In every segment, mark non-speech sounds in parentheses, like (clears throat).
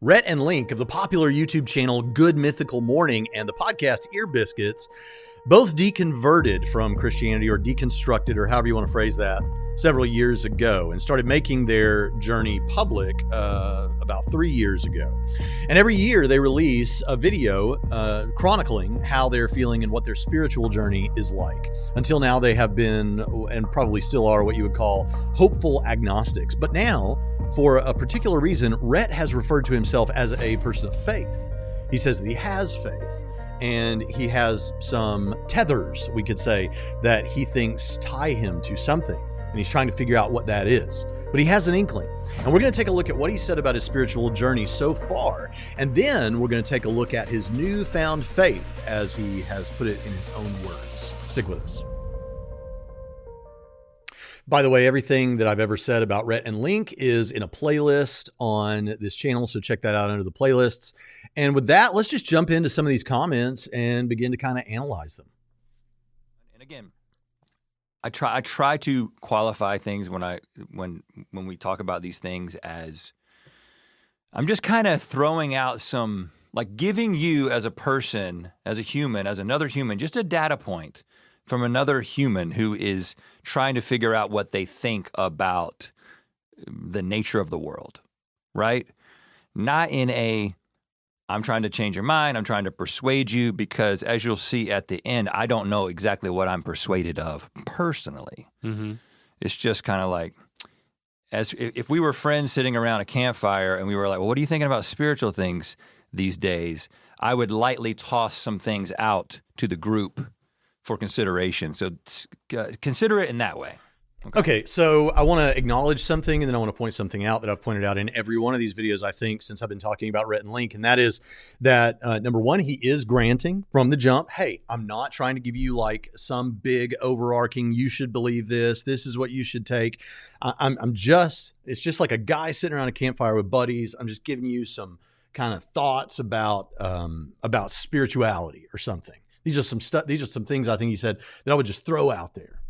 Rhett and Link of the popular YouTube channel Good Mythical Morning and the podcast Ear Biscuits both deconverted from Christianity or deconstructed, or however you want to phrase that, several years ago and started making their journey public uh, about three years ago. And every year they release a video uh, chronicling how they're feeling and what their spiritual journey is like. Until now, they have been, and probably still are, what you would call hopeful agnostics. But now, for a particular reason, Rhett has referred to himself as a person of faith. He says that he has faith and he has some tethers, we could say, that he thinks tie him to something. And he's trying to figure out what that is. But he has an inkling. And we're going to take a look at what he said about his spiritual journey so far. And then we're going to take a look at his newfound faith as he has put it in his own words. Stick with us. By the way, everything that I've ever said about Rhett and Link is in a playlist on this channel, so check that out under the playlists. And with that, let's just jump into some of these comments and begin to kind of analyze them. And again, I try I try to qualify things when I when when we talk about these things as I'm just kind of throwing out some like giving you as a person, as a human, as another human, just a data point from another human who is trying to figure out what they think about the nature of the world, right? Not in a I'm trying to change your mind, I'm trying to persuade you because as you'll see at the end, I don't know exactly what I'm persuaded of personally. Mm-hmm. It's just kind of like as if we were friends sitting around a campfire and we were like, "Well, what are you thinking about spiritual things these days?" I would lightly toss some things out to the group for consideration. So uh, consider it in that way. Okay. okay. so I want to acknowledge something and then I want to point something out that I've pointed out in every one of these videos, I think, since I've been talking about Rhett and Link. And that is that uh, number one, he is granting from the jump, hey, I'm not trying to give you like some big overarching, you should believe this, this is what you should take. I- I'm, I'm just, it's just like a guy sitting around a campfire with buddies. I'm just giving you some kind of thoughts about um, about spirituality or something. These are some stuff. These are some things I think he said that I would just throw out there.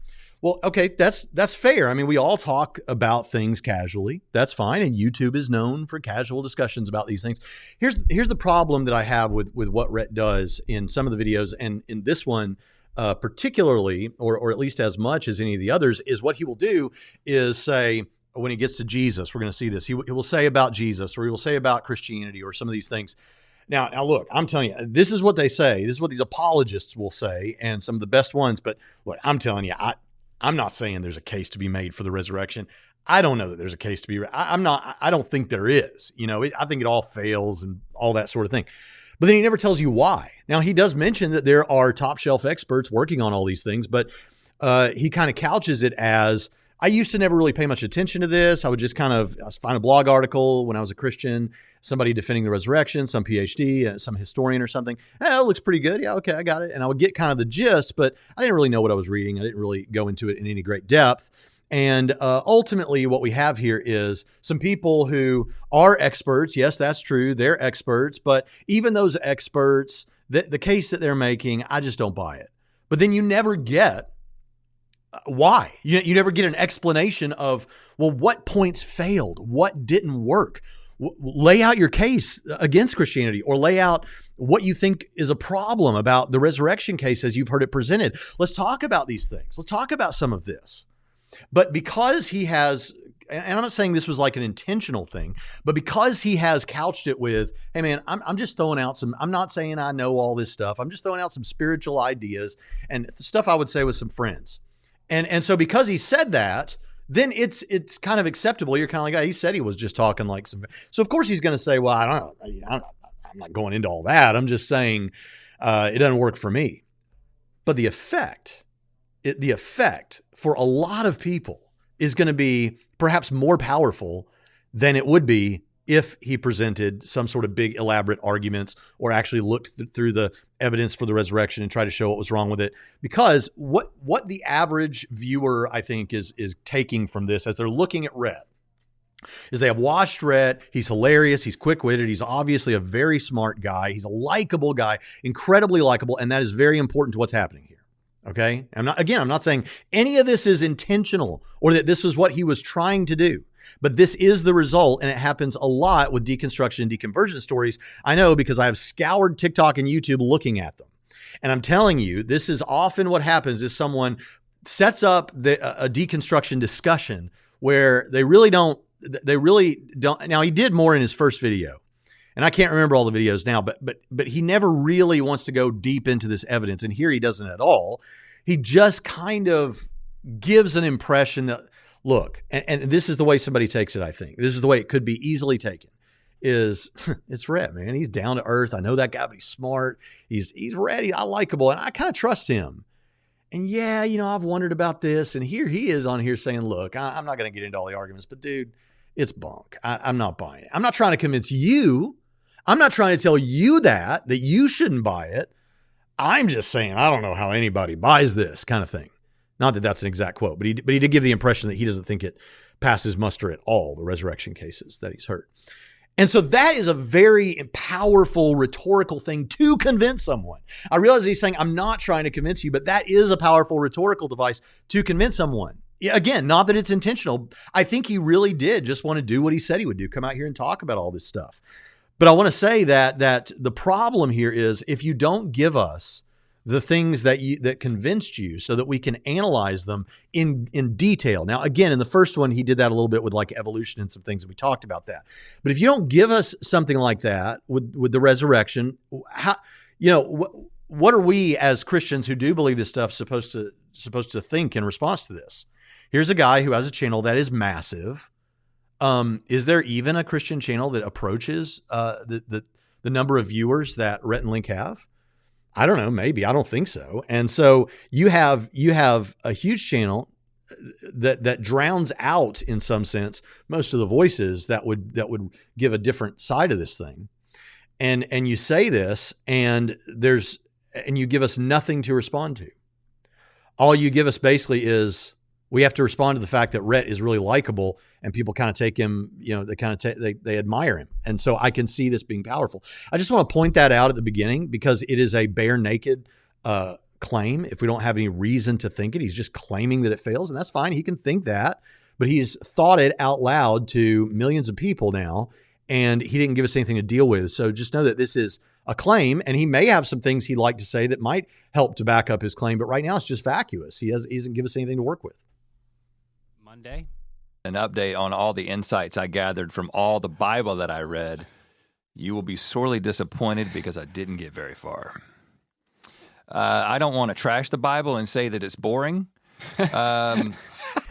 Well, okay, that's that's fair. I mean, we all talk about things casually. That's fine, and YouTube is known for casual discussions about these things. Here's here's the problem that I have with with what Rhett does in some of the videos, and in this one uh, particularly, or or at least as much as any of the others, is what he will do is say when he gets to Jesus, we're going to see this. He, he will say about Jesus, or he will say about Christianity, or some of these things. Now, now look, I'm telling you, this is what they say. This is what these apologists will say, and some of the best ones. But look, I'm telling you, I I'm not saying there's a case to be made for the resurrection. I don't know that there's a case to be. I, am not. I don't think there is. You know, it, I think it all fails and all that sort of thing. But then he never tells you why. Now he does mention that there are top shelf experts working on all these things, but uh, he kind of couches it as I used to never really pay much attention to this. I would just kind of find a blog article when I was a Christian, somebody defending the resurrection, some PhD, uh, some historian or something. Eh, it looks pretty good. Yeah, okay, I got it. And I would get kind of the gist, but I didn't really know what I was reading. I didn't really go into it in any great depth. And uh, ultimately, what we have here is some people who are experts. Yes, that's true. They're experts. But even those experts, the, the case that they're making, I just don't buy it. But then you never get why you, you never get an explanation of well what points failed what didn't work w- lay out your case against christianity or lay out what you think is a problem about the resurrection case as you've heard it presented let's talk about these things let's talk about some of this but because he has and I'm not saying this was like an intentional thing, but because he has couched it with, hey man, I'm, I'm just throwing out some, I'm not saying I know all this stuff. I'm just throwing out some spiritual ideas and stuff I would say with some friends. And and so because he said that, then it's it's kind of acceptable. You're kind of like, oh, he said he was just talking like some. So of course he's going to say, well, I don't not, I'm not going into all that. I'm just saying uh, it doesn't work for me. But the effect, it, the effect for a lot of people is going to be perhaps more powerful than it would be if he presented some sort of big elaborate arguments or actually looked th- through the evidence for the resurrection and tried to show what was wrong with it because what what the average viewer i think is is taking from this as they're looking at Rhett is they have watched Rhett. He's hilarious. He's quick witted. He's obviously a very smart guy. He's a likable guy, incredibly likable. And that is very important to what's happening here. Okay. I'm not, again, I'm not saying any of this is intentional or that this is what he was trying to do. But this is the result, and it happens a lot with deconstruction and deconversion stories. I know because I have scoured TikTok and YouTube looking at them. And I'm telling you, this is often what happens is someone sets up the, a deconstruction discussion where they really don't they really don't now he did more in his first video and I can't remember all the videos now, but but but he never really wants to go deep into this evidence, and here he doesn't at all. He just kind of gives an impression that look, and, and this is the way somebody takes it. I think this is the way it could be easily taken. Is (laughs) it's Rhett, man. He's down to earth. I know that guy, but he's smart. He's he's ready. I likable, and I kind of trust him. And yeah, you know, I've wondered about this, and here he is on here saying, "Look, I, am not going to get into all the arguments, but dude, it's bunk. I, I'm not buying it. I'm not trying to convince you I'm not trying to tell you that, that you shouldn't buy it. I'm just saying, I don't know how anybody buys this kind of thing. Not that that's an exact quote, but he, but he did give the impression that he doesn't think it passes muster at all, the resurrection cases that he's heard. And so that is a very powerful rhetorical thing to convince someone. I realize he's saying, I'm not trying to convince you, but that is a powerful rhetorical device to convince someone. Again, not that it's intentional. I think he really did just want to do what he said he would do come out here and talk about all this stuff. But I want to say that that the problem here is if you don't give us the things that you that convinced you so that we can analyze them in in detail. Now again in the first one he did that a little bit with like evolution and some things we talked about that. But if you don't give us something like that with with the resurrection, how you know what what are we as Christians who do believe this stuff supposed to supposed to think in response to this? Here's a guy who has a channel that is massive um, is there even a Christian channel that approaches uh, the, the the number of viewers that Rhett and Link have? I don't know. Maybe I don't think so. And so you have you have a huge channel uh, that that drowns out in some sense most of the voices that would that would give a different side of this thing. And and you say this and there's and you give us nothing to respond to. All you give us basically is we have to respond to the fact that Rhett is really likable and people kind of take him, you know, they kind of take, they, they admire him. And so I can see this being powerful. I just want to point that out at the beginning because it is a bare naked uh, claim. If we don't have any reason to think it, he's just claiming that it fails. And that's fine. He can think that, but he's thought it out loud to millions of people now. And he didn't give us anything to deal with. So just know that this is a claim, and he may have some things he'd like to say that might help to back up his claim. But right now, it's just vacuous. He has he doesn't give us anything to work with. Monday. An update on all the insights I gathered from all the Bible that I read. You will be sorely disappointed because I didn't get very far. Uh, I don't want to trash the Bible and say that it's boring. Um, (laughs)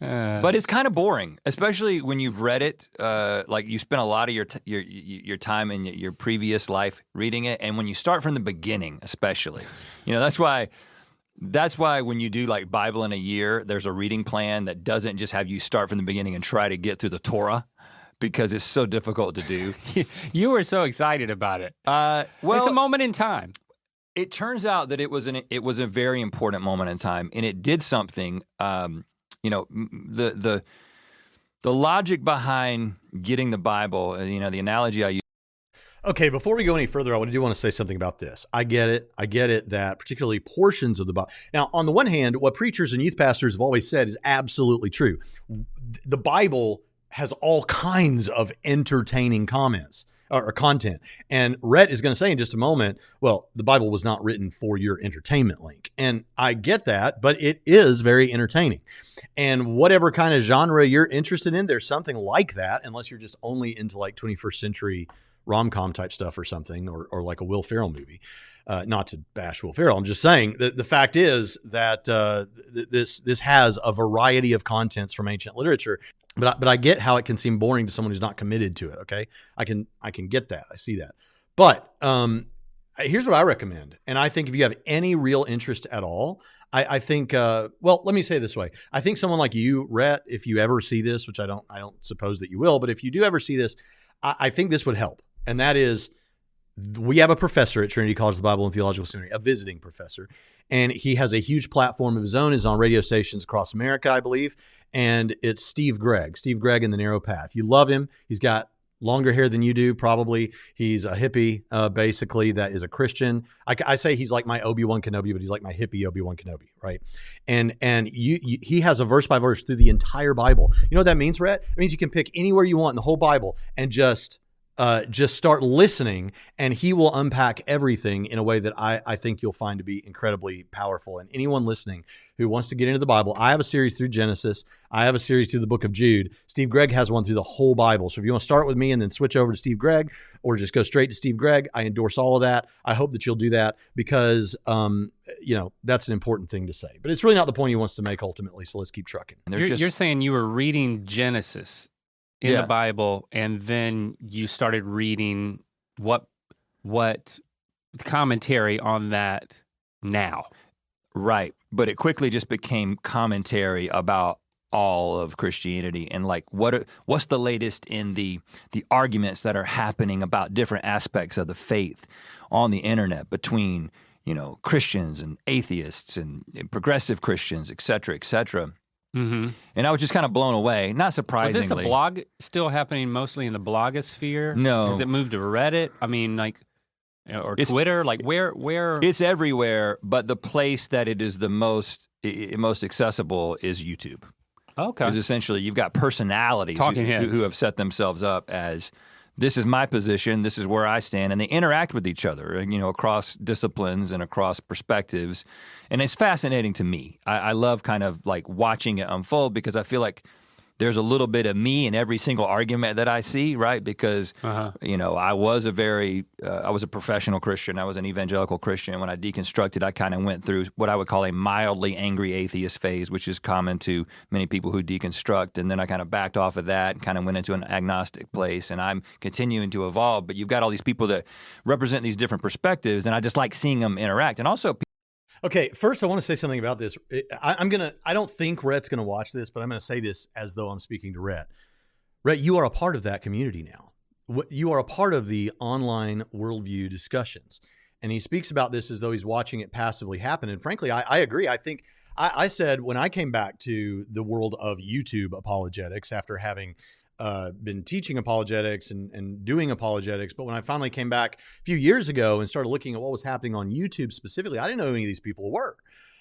uh, but it's kind of boring, especially when you've read it. Uh, like you spent a lot of your t- your your time in your previous life reading it, and when you start from the beginning, especially, you know that's why that's why when you do like Bible in a year, there's a reading plan that doesn't just have you start from the beginning and try to get through the Torah because it's so difficult to do. (laughs) you were so excited about it. Uh, well, it's a moment in time. It turns out that it was an it was a very important moment in time, and it did something. Um, you know, the the the logic behind getting the Bible. Uh, you know, the analogy I use Okay, before we go any further, I do want to say something about this. I get it. I get it that particularly portions of the Bible. Now, on the one hand, what preachers and youth pastors have always said is absolutely true. The Bible has all kinds of entertaining comments or, content. And Rhett is going to say in just a moment, well, the Bible was not written for your entertainment Link. And I get that, but it is very entertaining. And whatever kind of genre you're interested in, there's something like that, unless you're just only into like 21st century rom com type stuff or something, or, or like a Will Ferrell movie. Uh, not to bash Will Ferrell, I'm just saying that the fact is that uh, th- this this has a variety of contents from ancient literature, but I, but I get how it can seem boring to someone who's not committed to it. Okay, I can I can get that. I see that, but um, here's what I recommend, and I think if you have any real interest at all, I, I think. Uh, well, let me say this way: I think someone like you, Rhett, if you ever see this, which I don't I don't suppose that you will, but if you do ever see this, I, I think this would help and that is we have a professor at Trinity College of the Bible and Theological Seminary, a visiting professor, and he has a huge platform of his own. is on radio stations across America, I believe, and it's Steve Gregg, Steve Gregg in the Narrow Path. You love him. He's got longer hair than you do, probably. He's a hippie, uh, basically, that is a Christian. I, I say he's like my Obi Wan Kenobi, but he's like my hippie Obi Wan Kenobi, right? And and you, you, he has a verse by verse through the entire Bible. You know what that means, Rhett? It means you can pick anywhere you want in the whole Bible and just uh, just start listening and he will unpack everything in a way that I, I think you'll find to be incredibly powerful. And anyone listening who wants to get into the Bible, I have a series through Genesis, I have a series through the book of Jude. Steve Gregg has one through the whole Bible. So if you want to start with me and then switch over to Steve Gregg or just go straight to Steve Gregg, I endorse all of that. I hope that you'll do that because, um, you know, that's an important thing to say. But it's really not the point he wants to make ultimately. So let's keep trucking. You're, just, you're saying you were reading Genesis in yeah. the Bible, and then you started reading what what commentary on that now. Right, but it quickly just became commentary about all of Christianity and like what what's the latest in the the arguments that are happening about different aspects of the faith on the internet between you know Christians and atheists and, and progressive Christians, et cetera, et cetera. Mm-hmm. And I was just kind of blown away. Not surprisingly. Is this a blog still happening mostly in the blogosphere? No. Has it moved to Reddit? I mean, like, or it's, Twitter? Like, where? Where? It's everywhere, but the place that it is the most most accessible is YouTube. Okay. Because essentially, you've got personalities who, who, have set themselves up as this is my position, this is where I stand, and they interact with each other, you know, across disciplines and across perspectives. And it's fascinating to me. I, I love kind of like watching it unfold because I feel like there's a little bit of me in every single argument that I see, right? Because uh-huh. you know, I was a very, uh, I was a professional Christian. I was an evangelical Christian. When I deconstructed, I kind of went through what I would call a mildly angry atheist phase, which is common to many people who deconstruct. And then I kind of backed off of that and kind of went into an agnostic place. And I'm continuing to evolve. But you've got all these people that represent these different perspectives, and I just like seeing them interact. And also. Okay, first I want to say something about this. I, am gonna. I don't think Rhett's gonna watch this, but I'm gonna say this as though I'm speaking to Rhett. Rhett, you are a part of that community now. You are a part of the online worldview discussions, and he speaks about this as though he's watching it passively happen. And frankly, I, I agree. I think I, I said when I came back to the world of YouTube apologetics after having uh, been teaching apologetics and, and doing apologetics. But when I finally came back a few years ago and started looking at what was happening on YouTube specifically, I didn't know who any of these people were.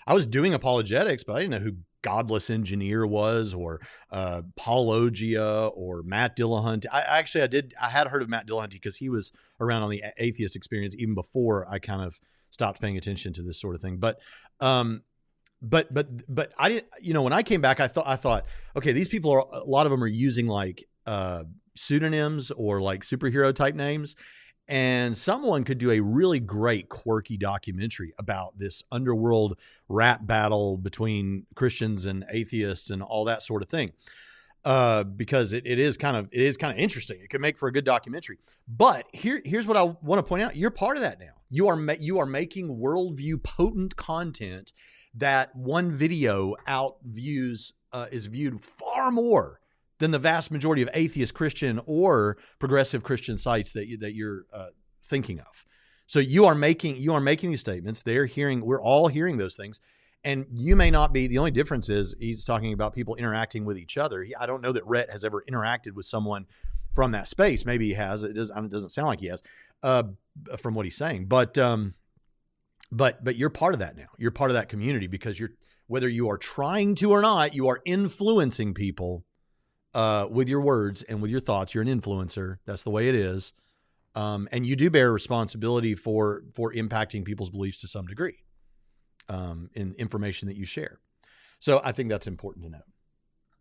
I was doing apologetics, but I didn't know who Godless Engineer was or uh, Paulogia or Matt Dillahunty. I actually I did I had heard of Matt Dillahunty because he was around on the atheist experience even before I kind of stopped paying attention to this sort of thing. But um, but but but I didn't you know when I came back I thought I thought okay these people are a lot of them are using like uh, pseudonyms or like superhero type names. And someone could do a really great, quirky documentary about this underworld rap battle between Christians and atheists and all that sort of thing. Uh, because it, it is kind of it is kind of interesting. It could make for a good documentary. But here here's what I want to point out: you're part of that now. You are ma- you are making worldview potent content that one video out views uh, is viewed far more than the vast majority of atheist Christian or progressive Christian sites that you, that you're uh, thinking of. So you are making you are making these statements. They're hearing. We're all hearing those things, and you may not be. The only difference is he's talking about people interacting with each other. He, I don't know that Rhett has ever interacted with someone from that space. Maybe he has. It, does, it doesn't sound like he has uh, from what he's saying. But um, but but you're part of that now. You're part of that community because you're whether you are trying to or not, you are influencing people uh, with your words and with your thoughts. You're an influencer. That's the way it is. Um, and you do bear responsibility for for impacting people's beliefs to some degree um, in information that you share. So I think that's important to know.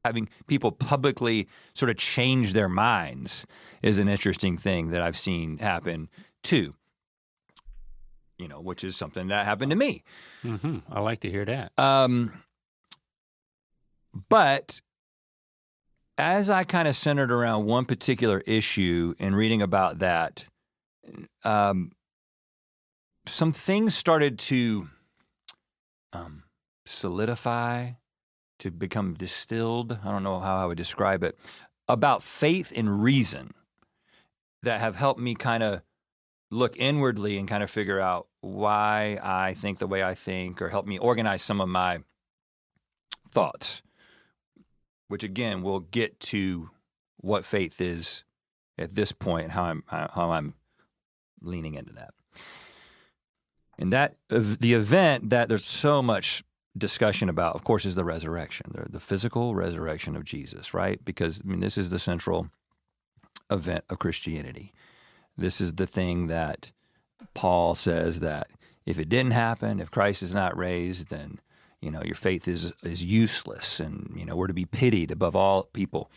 Having people publicly sort of change their minds is an interesting thing that I've seen happen too. You know, which is something that happened to me. Mm-hmm. I like to hear that. Um, but as I kind of centered around one particular issue and reading about that, um, some things started to um, solidify, to become distilled. I don't know how I would describe it about faith and reason that have helped me kind of look inwardly and kind of figure out why I think the way I think, or help me organize some of my thoughts which again we'll get to what faith is at this point how I'm uh, how I'm leaning into that. And that the event that there's so much discussion about, of course, is the resurrection, the, the physical resurrection of Jesus, right? Because I mean, this is the central event of Christianity. This is the thing that Paul says that if it didn't happen, if Christ is not raised, then you know your faith is is useless, and you know we're to be pitied above all people.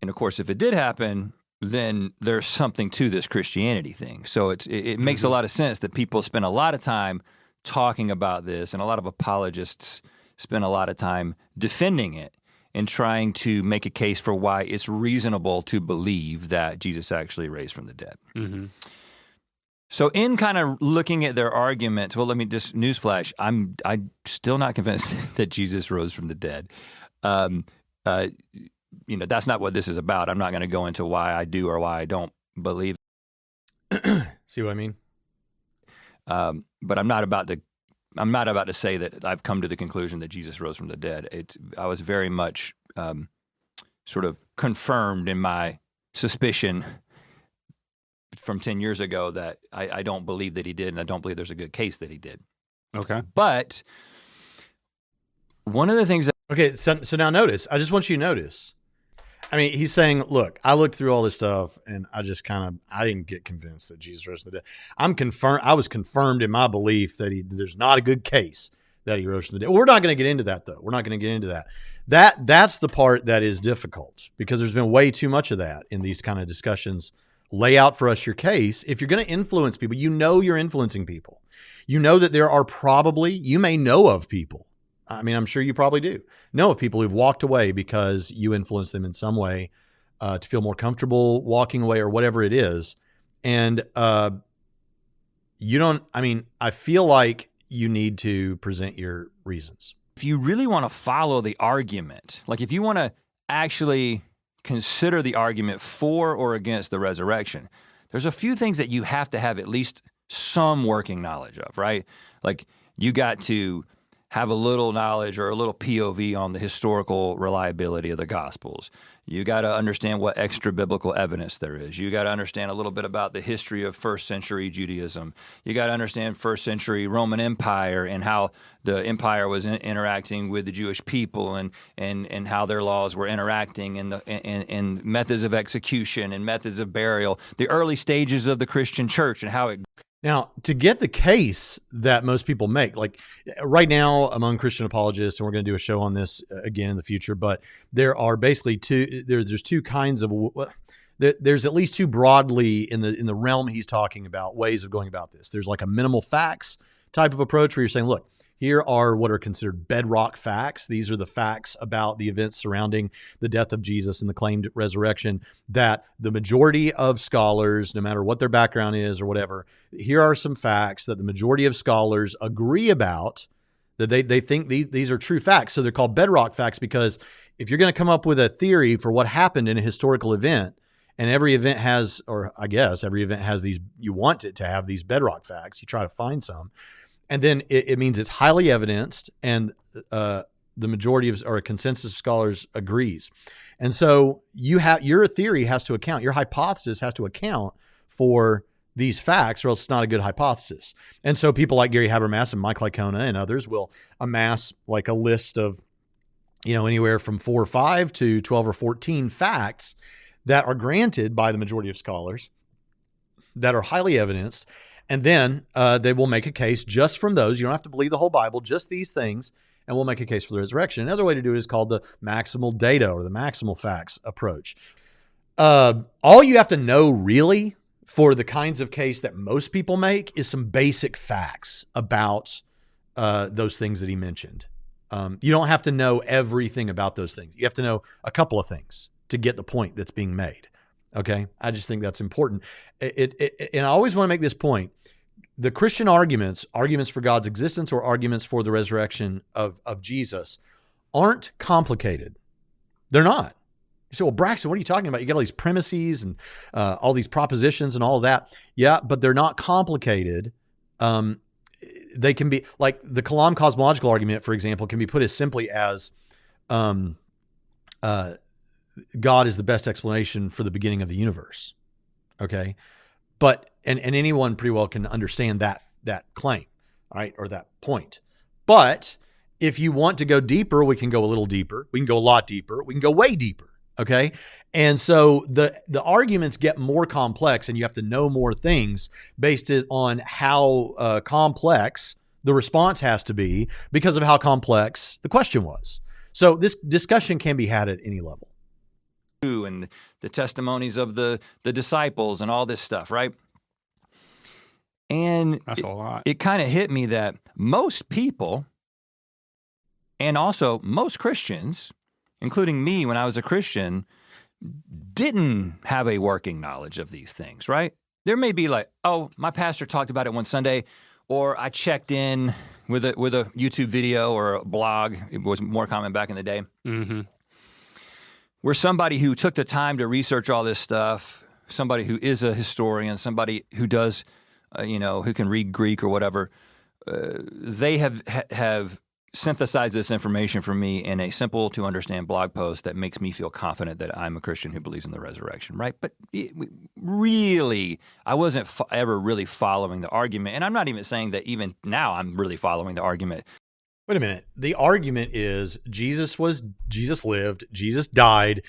And of course, if it did happen, then there's something to this Christianity thing. So it's, it, it makes mm-hmm. a lot of sense that people spend a lot of time talking about this, and a lot of apologists spend a lot of time defending it and trying to make a case for why it's reasonable to believe that Jesus actually raised from the dead. Mm-hmm. So, in kind of looking at their arguments, well, let me just newsflash: I'm I'm still not convinced (laughs) that Jesus rose from the dead. Um, uh, you know, that's not what this is about. I'm not going to go into why I do or why I don't believe. (clears throat) See what I mean? Um, but I'm not about to. I'm not about to say that I've come to the conclusion that Jesus rose from the dead. It, I was very much um, sort of confirmed in my suspicion from 10 years ago that I, I, don't believe that he did, and I don't believe there's a good case that he did. Okay. But one of the things that. Okay, so, so now notice, I just want you to notice I mean, he's saying, look, I looked through all this stuff and I just kind of I didn't get convinced that Jesus rose from the dead. I'm confirmed. I was confirmed in my belief that he there's not a good case that he rose from the dead. We're not going to get into that though. We're not going to get into that. That that's the part that is difficult because there's been way too much of that in these kind of discussions. Lay out for us your case. If you're going to influence people, you know you're influencing people. You know that there are probably you may know of people I mean, I'm sure you probably do know of people who've walked away because you influenced them in some way uh, to feel more comfortable walking away or whatever it is. And uh, you don't, I mean, I feel like you need to present your reasons. If you really want to follow the argument, like if you want to actually consider the argument for or against the resurrection, there's a few things that you have to have at least some working knowledge of, right? Like you got to have a little knowledge or a little POV on the historical reliability of the Gospels. You got to understand what extra biblical evidence there is. You got to understand a little bit about the history of first century Judaism. You got to understand first century Roman Empire and how the empire was in, interacting with the Jewish people and, and, and how their laws were interacting and, the, and, and methods of execution and methods of burial, the early stages of the Christian church and how it now, to get the case that most people make, like right now among Christian apologists, and we're going to do a show on this uh, again in the future, but there are basically two. There's there's two kinds of. There's at least two broadly in the in the realm he's talking about ways of going about this. There's like a minimal facts type of approach where you're saying, look, here are what are considered bedrock facts. These are the facts about the events surrounding the death of Jesus and the claimed resurrection that the majority of scholars, no matter what their background is or whatever, here are some facts that the majority of scholars agree about that they, they think these, these are true facts. So they're called bedrock facts because if you're going to come up with a theory for what happened in a historical event, and every event has, or I guess every event has these, you want it to have these bedrock facts, you try to find some and then it, it means it's highly evidenced, and uh, the majority of or a consensus of scholars agrees. And so you have your theory has to account, your hypothesis has to account for these facts, or else it's not a good hypothesis. And so people like Gary Habermas and Mike Licona and others will amass like a list of, you know, anywhere from four or five to 12 or 14 facts that are granted by the majority of scholars that are highly evidenced and then uh, they will make a case just from those. You don't have to believe the whole Bible, just these things, and we'll make a case for the resurrection. Another way to do it is called the maximal data or the maximal facts approach. Uh, all you have to know really for the kinds of case that most people make is some basic facts about uh, those things that he mentioned. Um, you don't have to know everything about those things. You have to know a couple of things to get the point that's being made. Okay. I just think that's important. It, it, it, and I always want to make this point. The Christian arguments, arguments for God's existence or arguments for the resurrection of, of Jesus, aren't complicated. They're not. You say, well, Braxton, what are you talking about? You got all these premises and uh, all these propositions and all that. Yeah, but they're not complicated. Um, they can be like the Kalam cosmological argument, for example, can be put as simply as um, uh, God is the best explanation for the beginning of the universe. Okay. But and, and anyone pretty well can understand that that claim, right? Or that point. But if you want to go deeper, we can go a little deeper. We can go a lot deeper. We can go way deeper. Okay. And so the the arguments get more complex and you have to know more things based on how uh, complex the response has to be because of how complex the question was. So this discussion can be had at any level. And the testimonies of the the disciples and all this stuff, right? And That's a lot. It, it kind of hit me that most people and also most Christians, including me when I was a Christian, didn't have a working knowledge of these things, right? There may be like, oh, my pastor talked about it one Sunday, or I checked in with a with a YouTube video or a blog. It was more common back in the day. Mm-hmm. Where somebody who took the time to research all this stuff, somebody who is a historian, somebody who does, uh, you know, who can read Greek or whatever, uh, they have ha- have synthesized this information for me in a simple to understand blog post that makes me feel confident that I'm a Christian who believes in the resurrection, right? But it, really, I wasn't fo- ever really following the argument. And I'm not even saying that even now I'm really following the argument. Wait a minute. The argument is Jesus was Jesus lived, Jesus died,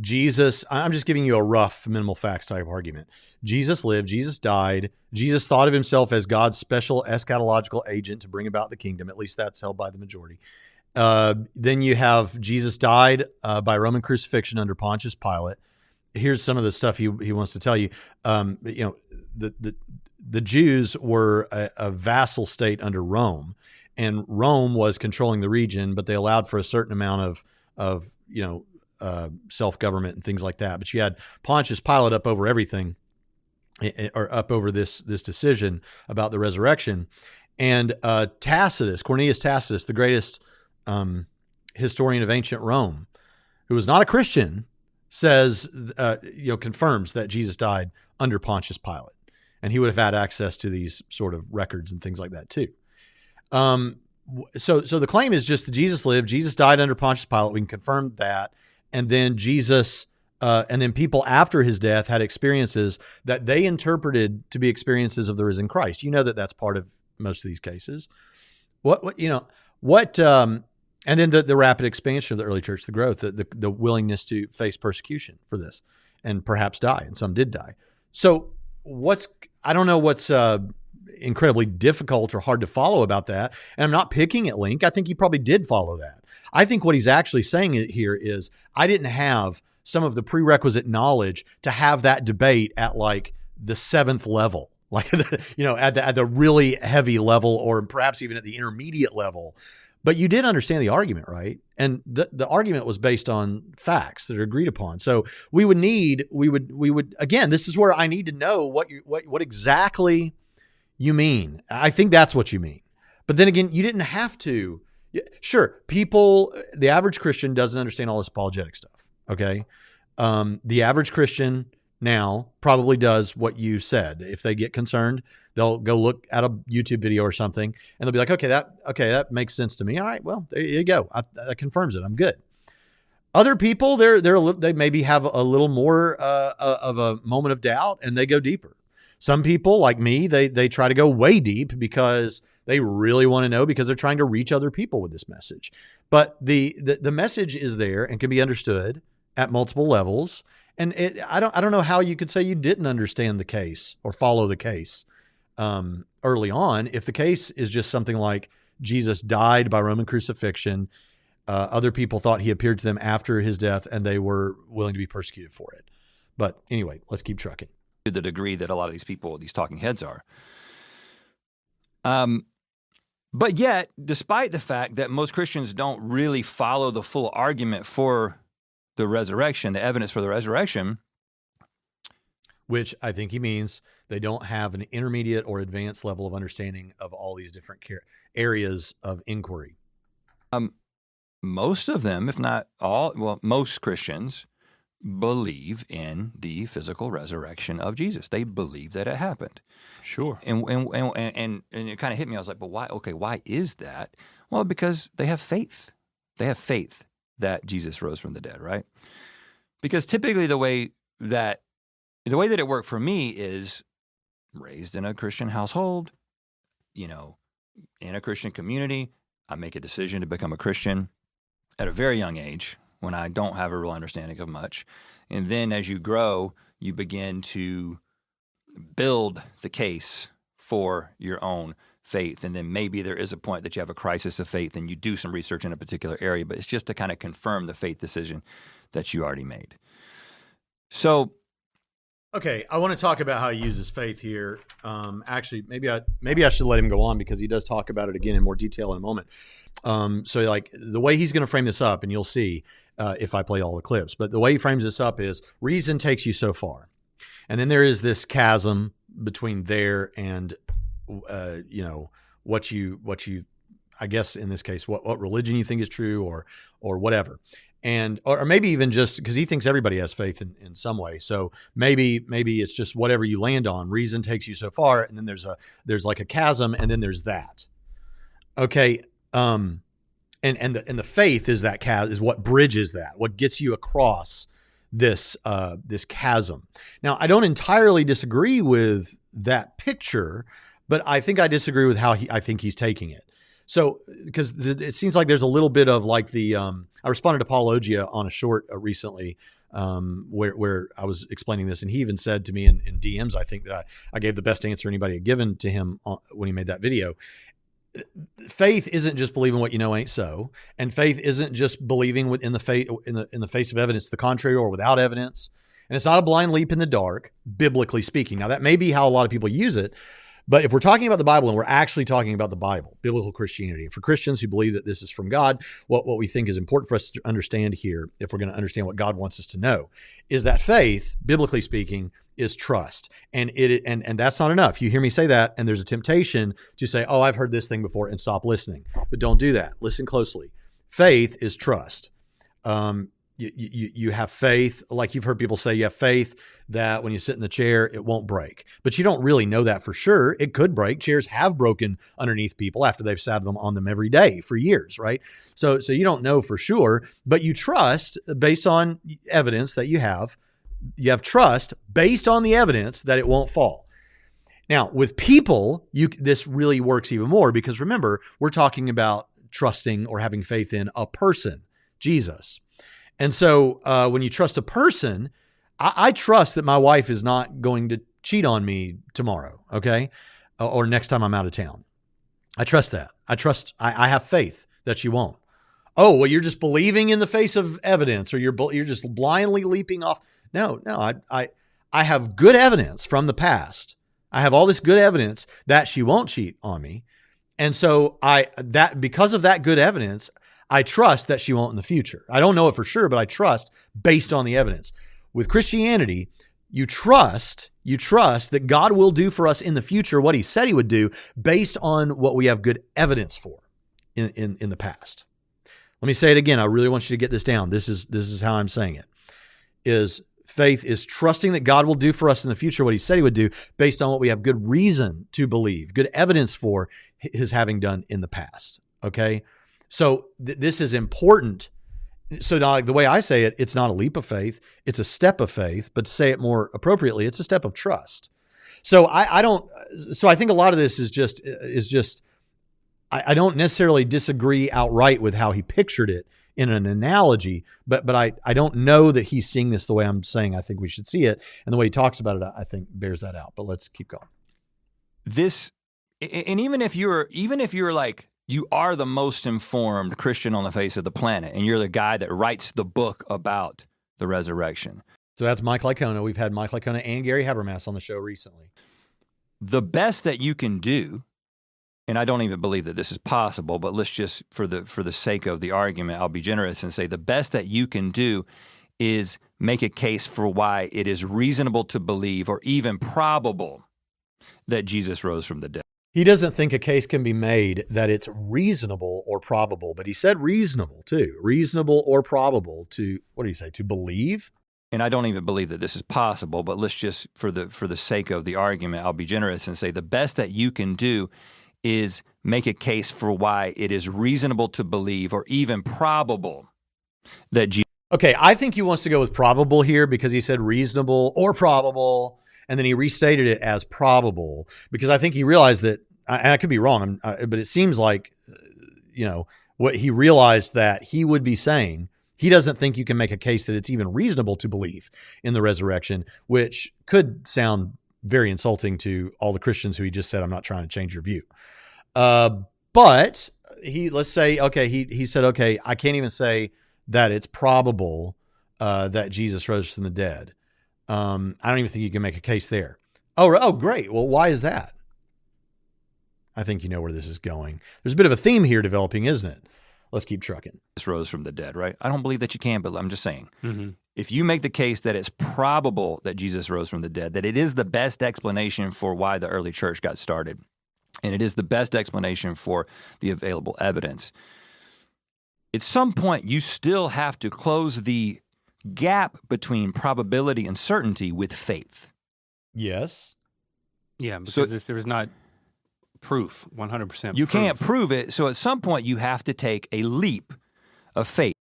Jesus, I'm just giving you a rough minimal facts type argument. Jesus lived, Jesus died, Jesus thought of himself as God's special eschatological agent to bring about the kingdom. At least that's held by the majority. Uh, then you have Jesus died uh, by Roman crucifixion under Pontius Pilate. Here's some of the stuff he, he wants to tell you. Um, you know, the, the, the Jews were a, a vassal state under Rome, and Rome was controlling the region, but they allowed for a certain amount of, of you know, uh, self government and things like that. But you had Pontius Pilate up over everything, or up over this this decision about the resurrection, and uh, Tacitus, Cornelius Tacitus, the greatest um, historian of ancient Rome, who was not a Christian, says uh, you know confirms that Jesus died under Pontius Pilate, and he would have had access to these sort of records and things like that too. Um, so so the claim is just that Jesus lived, Jesus died under Pontius Pilate. We can confirm that and then Jesus, uh, and then people after his death had experiences that they interpreted to be experiences of the risen Christ. You know that that's part of most of these cases. What, what you know, what, um, and then the, the rapid expansion of the early church, the growth, the, the, the willingness to face persecution for this and perhaps die, and some did die. So, what's, I don't know what's, uh, incredibly difficult or hard to follow about that. And I'm not picking at Link. I think he probably did follow that. I think what he's actually saying here is I didn't have some of the prerequisite knowledge to have that debate at like the seventh level, (laughs) like the, you know, at the at the really heavy level, or perhaps even at the intermediate level. But you did understand the argument, right? And the the argument was based on facts that are agreed upon. So we would need we would we would again. This is where I need to know what you what what exactly you mean. I think that's what you mean. But then again, you didn't have to sure. People, the average Christian doesn't understand all this apologetic stuff. Okay. Um, the average Christian now probably does what you said. If they get concerned, they'll go look at a YouTube video or something, and they'll be like, "Okay, that okay, that makes sense to me. All right, well, there you go. I, that confirms it. I'm good." Other people, they're they're they maybe have a little more uh, uh, of a moment of doubt, and they go deeper. Some people, like me, they they try to go way deep because they really want to know because they're trying to reach other people with this message. But the the, the message is there and can be understood at multiple levels. And it, I don't I don't know how you could say you didn't understand the case or follow the case um, early on if the case is just something like Jesus died by Roman crucifixion. Uh, other people thought he appeared to them after his death, and they were willing to be persecuted for it. But anyway, let's keep trucking. To the degree that a lot of these people, these talking heads, are. Um, but yet, despite the fact that most Christians don't really follow the full argument for the resurrection, the evidence for the resurrection, which I think he means they don't have an intermediate or advanced level of understanding of all these different care- areas of inquiry. Um, most of them, if not all, well, most Christians believe in the physical resurrection of Jesus. They believe that it happened. Sure. And and and and, and it kind of hit me. I was like, "But why? Okay, why is that?" Well, because they have faith. They have faith that Jesus rose from the dead, right? because typically the way that the way that it worked for me is raised in a Christian household, you know, in a Christian community. I make a decision to become a Christian at a very young age when I don't have a real understanding of much. And then as you grow, you begin to build the case for your own faith. And then maybe there is a point that you have a crisis of faith and you do some research in a particular area, but it's just to kind of confirm the faith decision that you already made. So, okay, I want to talk about how he uses faith here. Um, actually, maybe I maybe I should let him go on because he does talk about it again in more detail in a moment. Um, so, like the way he's going to frame this up, and you'll see uh, if I play all the clips. But the way he frames this up is reason takes you so far, and then there is this chasm between there and uh, you know what you what you I guess in this case what what religion you think is true or or whatever. And or maybe even just because he thinks everybody has faith in, in some way. So maybe maybe it's just whatever you land on reason takes you so far and then there's a there's like a chasm and then there's that. Okay um and and the and the faith is that chasm is what bridges that what gets you across this uh this chasm now i don't entirely disagree with that picture but I think I disagree with how he, I think he's taking it. So, because th- it seems like there's a little bit of like the, um, I responded to Paulogia on a short uh, recently um, where, where I was explaining this, and he even said to me in, in DMs, I think that I, I, gave the best answer anybody had given to him on, when he made that video. Faith isn't just believing what you know ain't so, and faith isn't just believing in the face in the in the face of evidence to the contrary or without evidence. And it's not a blind leap in the dark, biblically speaking. Now that may be how a lot of people use it, but if we're talking about the Bible and we're actually talking about the Bible, biblical Christianity, for Christians who believe that this is from God, what, what we think is important for us to understand here, if we're going to understand what God wants us to know, is that faith, biblically speaking, is trust. And it and and that's not enough. You hear me say that, and there's a temptation to say, Oh, I've heard this thing before, and stop listening. But don't do that. Listen closely. Faith is trust. Um, you, you, you have faith, like you've heard people say, you have faith that when you sit in the chair, it won't break. But you don't really know that for sure. It could break. Chairs have broken underneath people after they've sat them on them every day for years, right? So, so you don't know for sure, but you trust based on evidence that you have. You have trust based on the evidence that it won't fall. Now, with people, you this really works even more because remember, we're talking about trusting or having faith in a person, Jesus. And so uh, when you trust a person, I, I, trust that my wife is not going to cheat on me tomorrow, okay, or next time I'm out of town. I trust that. I trust. I, I have faith that she won't. Oh well, you're just believing in the face of evidence, or you're you're just blindly leaping off. No, no. I I I have good evidence from the past. I have all this good evidence that she won't cheat on me. And so I that because of that good evidence, I trust that she won't in the future. I don't know it for sure, but I trust based on the evidence. With Christianity, you trust, you trust that God will do for us in the future what he said he would do based on what we have good evidence for in, in, in the past. Let me say it again. I really want you to get this down. This is this is how I'm saying it. Is faith is trusting that God will do for us in the future what he said he would do based on what we have good reason to believe, good evidence for his having done in the past. Okay? So th- this is important. So now, like the way I say it, it's not a leap of faith; it's a step of faith. But to say it more appropriately, it's a step of trust. So I, I don't. So I think a lot of this is just is just. I, I don't necessarily disagree outright with how he pictured it in an analogy, but but I, I don't know that he's seeing this the way I'm saying I think we should see it, and the way he talks about it, I think bears that out. But let's keep going. This, and even if you're even if you're like you are the most informed Christian on the face of the planet, and you're the guy that writes the book about the resurrection. So that's Mike Licona. We've had Mike Licona and Gary Habermas on the show recently. The best that you can do, and I don't even believe that this is possible, but let's just for the for the sake of the argument, I'll be generous and say the best that you can do is make a case for why it is reasonable to believe or even probable that Jesus rose from the dead. He doesn't think a case can be made that it's reasonable or probable, but he said reasonable too. Reasonable or probable to what do you say? To believe? And I don't even believe that this is possible, but let's just for the for the sake of the argument, I'll be generous and say the best that you can do is make a case for why it is reasonable to believe or even probable that Jesus Okay, I think he wants to go with probable here because he said reasonable or probable, and then he restated it as probable because I think he realized that. I, I could be wrong, uh, but it seems like, you know, what he realized that he would be saying. He doesn't think you can make a case that it's even reasonable to believe in the resurrection, which could sound very insulting to all the Christians who he just said, "I'm not trying to change your view." Uh, but he, let's say, okay, he he said, okay, I can't even say that it's probable uh, that Jesus rose from the dead. Um, I don't even think you can make a case there. Oh, oh, great. Well, why is that? I think you know where this is going. There's a bit of a theme here developing, isn't it? Let's keep trucking. Jesus rose from the dead, right? I don't believe that you can, but I'm just saying. Mm-hmm. If you make the case that it's probable that Jesus rose from the dead, that it is the best explanation for why the early church got started, and it is the best explanation for the available evidence, at some point you still have to close the gap between probability and certainty with faith. Yes. Yeah, because So- this, there is not proof, 100% You can't prove it, so at some point you have to take a leap of faith.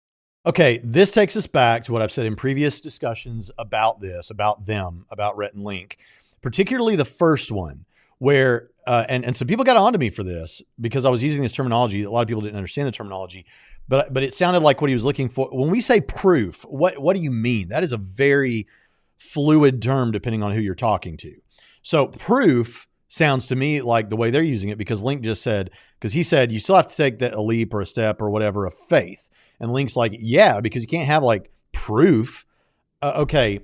Okay, this takes us back to what I've said in previous discussions about this, about them, about Rhett and Link, particularly the first one, where uh, and and some people got onto me for this because I was using this terminology. A lot of people didn't understand the terminology, but but it sounded like what he was looking for. When we say proof, what what do you mean? That is a very fluid term depending on who you're talking to. So proof sounds to me like the way they're using it because Link just said because he said you still have to take that a leap or a step or whatever of faith. And Link's like, yeah, because you can't have like proof. Uh, okay.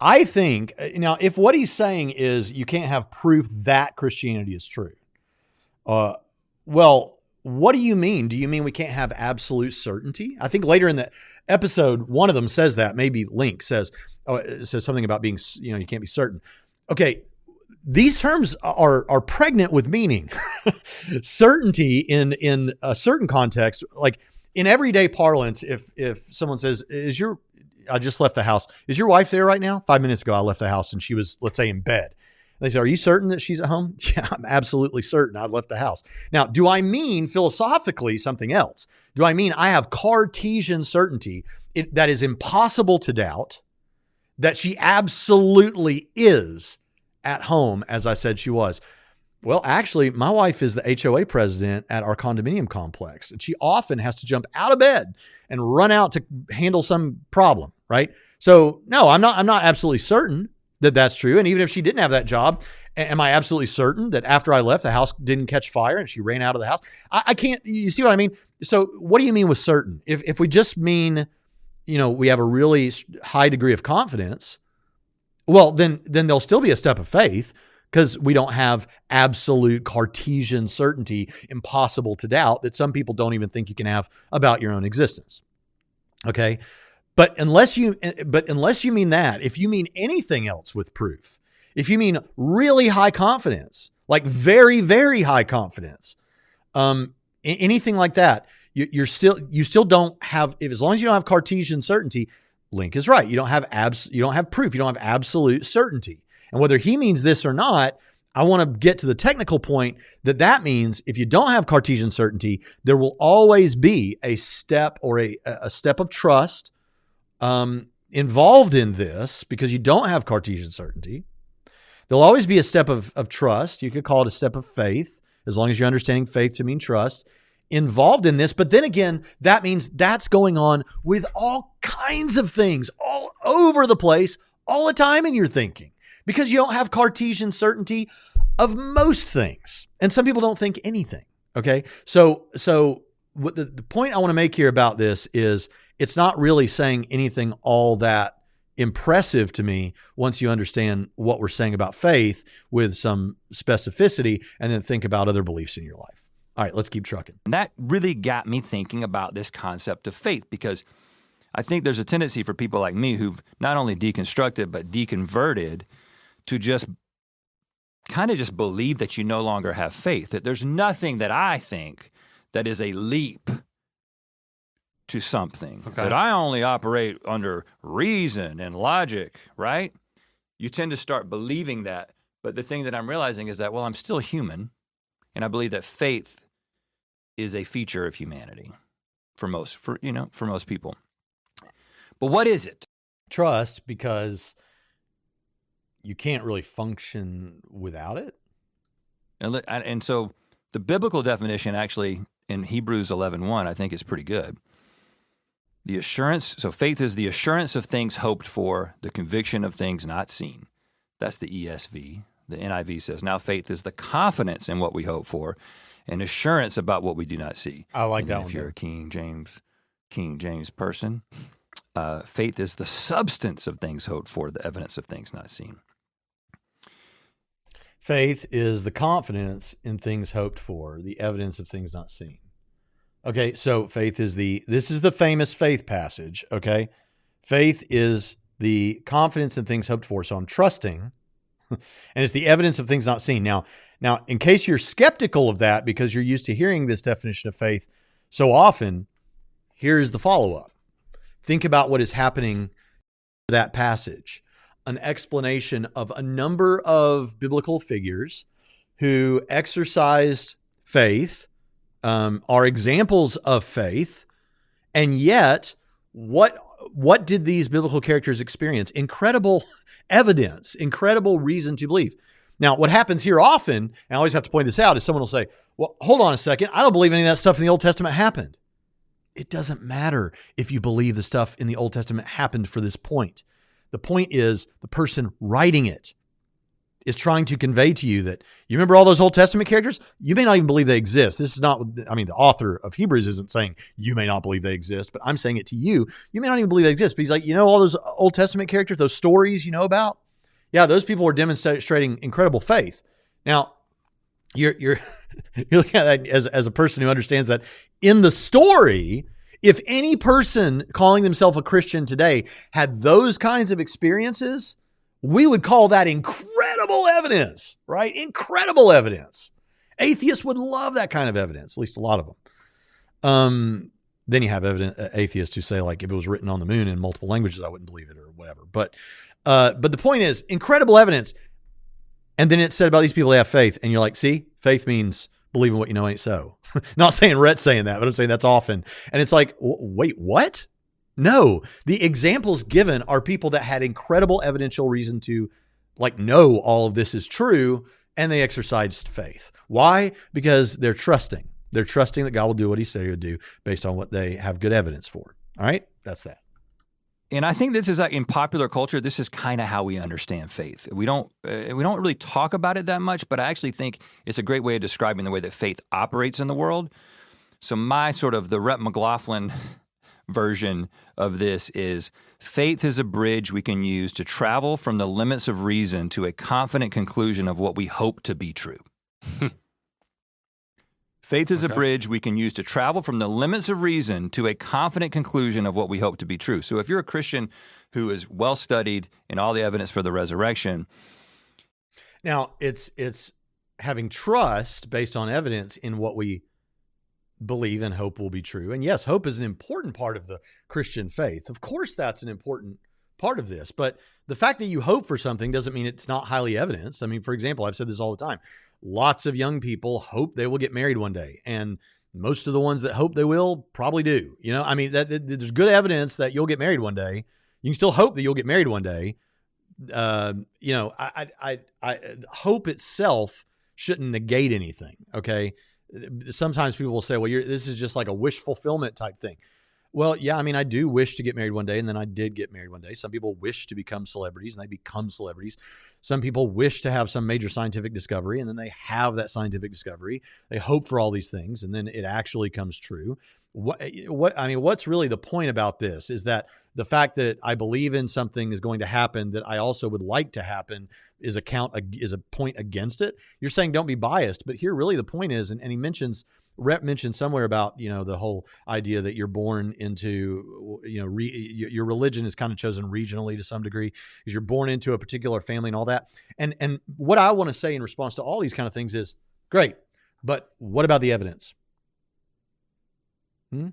I think uh, now, if what he's saying is you can't have proof that Christianity is true, uh, well, what do you mean? Do you mean we can't have absolute certainty? I think later in the episode, one of them says that. Maybe Link says, oh, it says something about being, you know, you can't be certain. Okay, these terms are are pregnant with meaning. (laughs) certainty in in a certain context, like in everyday parlance, if if someone says, "Is your I just left the house. Is your wife there right now?" Five minutes ago, I left the house and she was, let's say, in bed. They say, "Are you certain that she's at home?" (laughs) Yeah, I'm absolutely certain. I left the house. Now, do I mean philosophically something else? Do I mean I have Cartesian certainty that is impossible to doubt that she absolutely is at home, as I said she was? Well, actually, my wife is the HOA president at our condominium complex, and she often has to jump out of bed and run out to handle some problem, right? So, no, I'm not I'm not absolutely certain that that's true. And even if she didn't have that job, am I absolutely certain that after I left, the house didn't catch fire and she ran out of the house? I, I can't. You see what I mean? So, what do you mean with certain? If if we just mean, you know, we have a really high degree of confidence, well, then then there'll still be a step of faith because we don't have absolute Cartesian certainty, impossible to doubt that some people don't even think you can have about your own existence. Okay. But unless you but unless you mean that, if you mean anything else with proof, if you mean really high confidence, like very, very high confidence, um, anything like that, you, you're still you still don't have if as long as you don't have Cartesian certainty, Link is right. You don't have abs you don't have proof, you don't have absolute certainty. And whether he means this or not, I want to get to the technical point that that means if you don't have Cartesian certainty, there will always be a step or a, a step of trust um, involved in this because you don't have Cartesian certainty. There'll always be a step of, of trust. You could call it a step of faith, as long as you're understanding faith to mean trust involved in this. But then again, that means that's going on with all kinds of things all over the place, all the time in your thinking because you don't have Cartesian certainty of most things. And some people don't think anything. Okay. So, so what the, the point I want to make here about this is it's not really saying anything all that impressive to me once you understand what we're saying about faith with some specificity and then think about other beliefs in your life. All right, let's keep trucking. And that really got me thinking about this concept of faith because I think there's a tendency for people like me who've not only deconstructed but deconverted to just kind of just believe that you no longer have faith, that there's nothing that I think that is a leap to something, Okay. that I only operate under reason and logic, right? You tend to start believing that. But the thing that I'm realizing is that, well, I'm still human, and I believe that faith is a feature of humanity for most for you know for most people But what is it? Trust because you can't really function without it. And, and and so the biblical definition actually in Hebrews 11:1 I think is pretty good. The assurance, so faith is the assurance of things hoped for, the conviction of things not seen. That's the ESV. The NIV says, now faith is the confidence in what we hope for and assurance about what we do not see. I like And that one. If you're a King James, King James person, uh, faith is the substance of things hoped for, the evidence of things not seen. Faith is the confidence in things hoped for, the evidence of things not seen. Okay, so faith is the this is the famous faith passage, okay? Faith is the confidence in things hoped for. So I'm trusting (laughs) and it's the evidence of things not seen. Now, now in case you're skeptical of that because you're used to hearing this definition of faith so often, here's the follow-up. Think about what is happening in that passage an explanation of a number of biblical figures who exercised faith, um, are examples of faith, and yet what what did these biblical characters experience? Incredible evidence, incredible reason to believe. Now, what happens here often, and I always have to point this out, is someone will say, "Well, hold on a second, I don't believe any of that stuff in the Old Testament happened." It doesn't matter if you believe the stuff in the Old Testament happened for this point. The point is the person writing it is trying to convey to you that you remember all those Old Testament characters? You may not even believe they exist. This is not, I mean, the author of Hebrews isn't saying you may not believe they exist, but I'm saying it to you. You may not even believe they exist. But he's like, you know, all those Old Testament characters, those stories you know about? Yeah, those people were demonstrating incredible faith. Now, you're, you're, (laughs) you're looking at that as, as a person who understands that in the story, if any person calling themselves a Christian today had those kinds of experiences, we would call that incredible evidence, right? Incredible evidence. Atheists would love that kind of evidence, at least a lot of them. Um, then you have evident, uh, atheists who say, like, if it was written on the moon in multiple languages, I wouldn't believe it or whatever. But, uh, but the point is, incredible evidence. And then it said about these people they have faith, and you're like, see, faith means believing what you know ain't so. (laughs) Not saying Rhett's saying that, but I'm saying that's often. And it's like, wait, what? No, the examples given are people that had incredible evidential reason to like know all of this is true and they exercised faith. Why? Because they're trusting. They're trusting that God will do what he said he would do based on what they have good evidence for. All right? That's that. And I think this is like in popular culture. This is kind of how we understand faith. We don't uh, we don't really talk about it that much, but I actually think it's a great way of describing the way that faith operates in the world. So my sort of the Rhett McLaughlin version of this is faith is a bridge we can use to travel from the limits of reason to a confident conclusion of what we hope to be true. (laughs) Faith is a bridge we can use to travel from the limits of reason to a confident conclusion of what we hope to be true. So if you're a Christian who is well studied in all the evidence for the resurrection, Now, it's it's having trust based on evidence in what we believe and hope will be true. And yes, hope is an important part of the Christian faith. Of course that's an important part of this, but the fact that you hope for something doesn't mean it's not highly evidenced. I mean, for example, I've said this all the time. Lots of young people hope they will get married one day and most of the ones that hope they will probably do. You know, I mean, that, that- there's good evidence that you'll get married one day. You can still hope that you'll get married one day, uh, you know, I, I, I, I, hope itself shouldn't negate anything. Okay. Sometimes people will say, well, this is just like a wish fulfillment type thing. Well, yeah, I mean, I do wish to get married one day, and then I did get married one day. Some people wish to become celebrities, and they become celebrities. Some people wish to have some major scientific discovery, and then they have that scientific discovery. They hope for all these things, and then it actually comes true. What, what I mean, what's really the point about this is that the fact that I believe in something is going to happen that I also would like to happen is a count is a point against it. You're saying don't be biased, but here really the point is, and, and he mentions Rhett mentioned somewhere about you know the whole idea that you're born into you know re, your religion is kind of chosen regionally to some degree because you're born into a particular family and all that. And and what I want to say in response to all these kind of things is great, but what about the evidence? Hmm?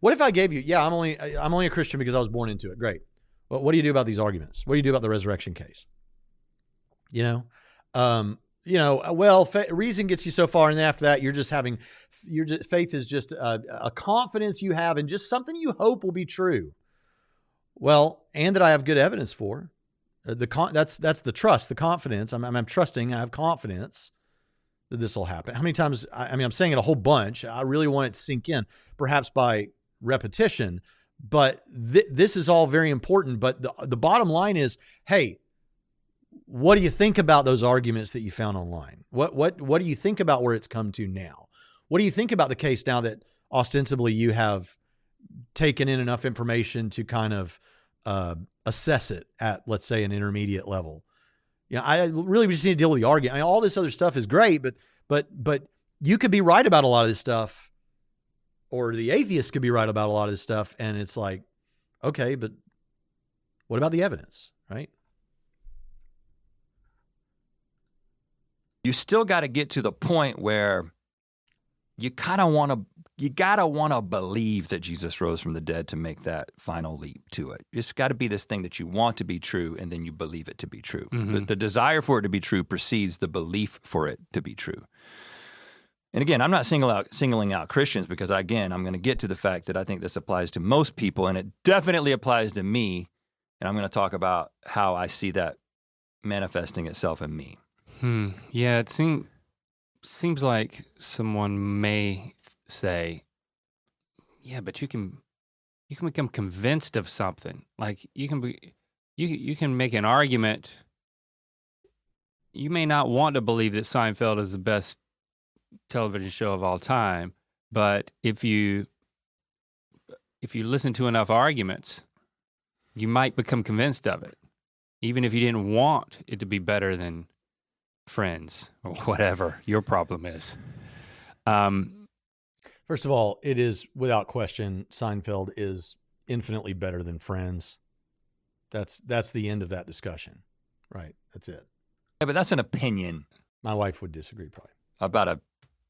What if I gave you, yeah, I'm only I'm only a Christian because I was born into it. Great. But what do you do about these arguments? What do you do about the resurrection case? You know, um, you know, well, fa- reason gets you so far, and then after that, you're just having, your faith is just a, a confidence you have and just something you hope will be true. Well, and that I have good evidence for. Uh, the con- that's that's the trust, the confidence. I'm, I'm, I'm trusting. I have confidence that this will happen. How many times? I, I mean, I'm saying it a whole bunch. I really want it to sink in, perhaps by repetition. But th- this is all very important. But the the bottom line is, hey, what do you think about those arguments that you found online? What what what do you think about where it's come to now? What do you think about the case now that ostensibly you have taken in enough information to kind of uh, assess it at, let's say, an intermediate level? Yeah, I really just need to deal with the argument. I mean, all this other stuff is great, but but but you could be right about a lot of this stuff, or the atheist could be right about a lot of this stuff, and it's like, okay, but what about the evidence, right? You still got to get to the point where you kind of want to you gotta want to believe that Jesus rose from the dead to make that final leap to it. It's got to be this thing that you want to be true, and then you believe it to be true. Mm-hmm. The, the desire for it to be true precedes the belief for it to be true. And again, I'm not single out, singling out Christians because, again, I'm going to get to the fact that I think this applies to most people, and it definitely applies to me. And I'm going to talk about how I see that manifesting itself in me. Hmm. Yeah, it seems seems like someone may say, "Yeah, but you can you can become convinced of something. Like you can be you you can make an argument. You may not want to believe that Seinfeld is the best television show of all time, but if you if you listen to enough arguments, you might become convinced of it, even if you didn't want it to be better than Friends or whatever your problem is. Um, First of all, it is without question Seinfeld is infinitely better than Friends. That's that's the end of that discussion. Right. That's it. Yeah, but that's an opinion My wife would disagree probably. about a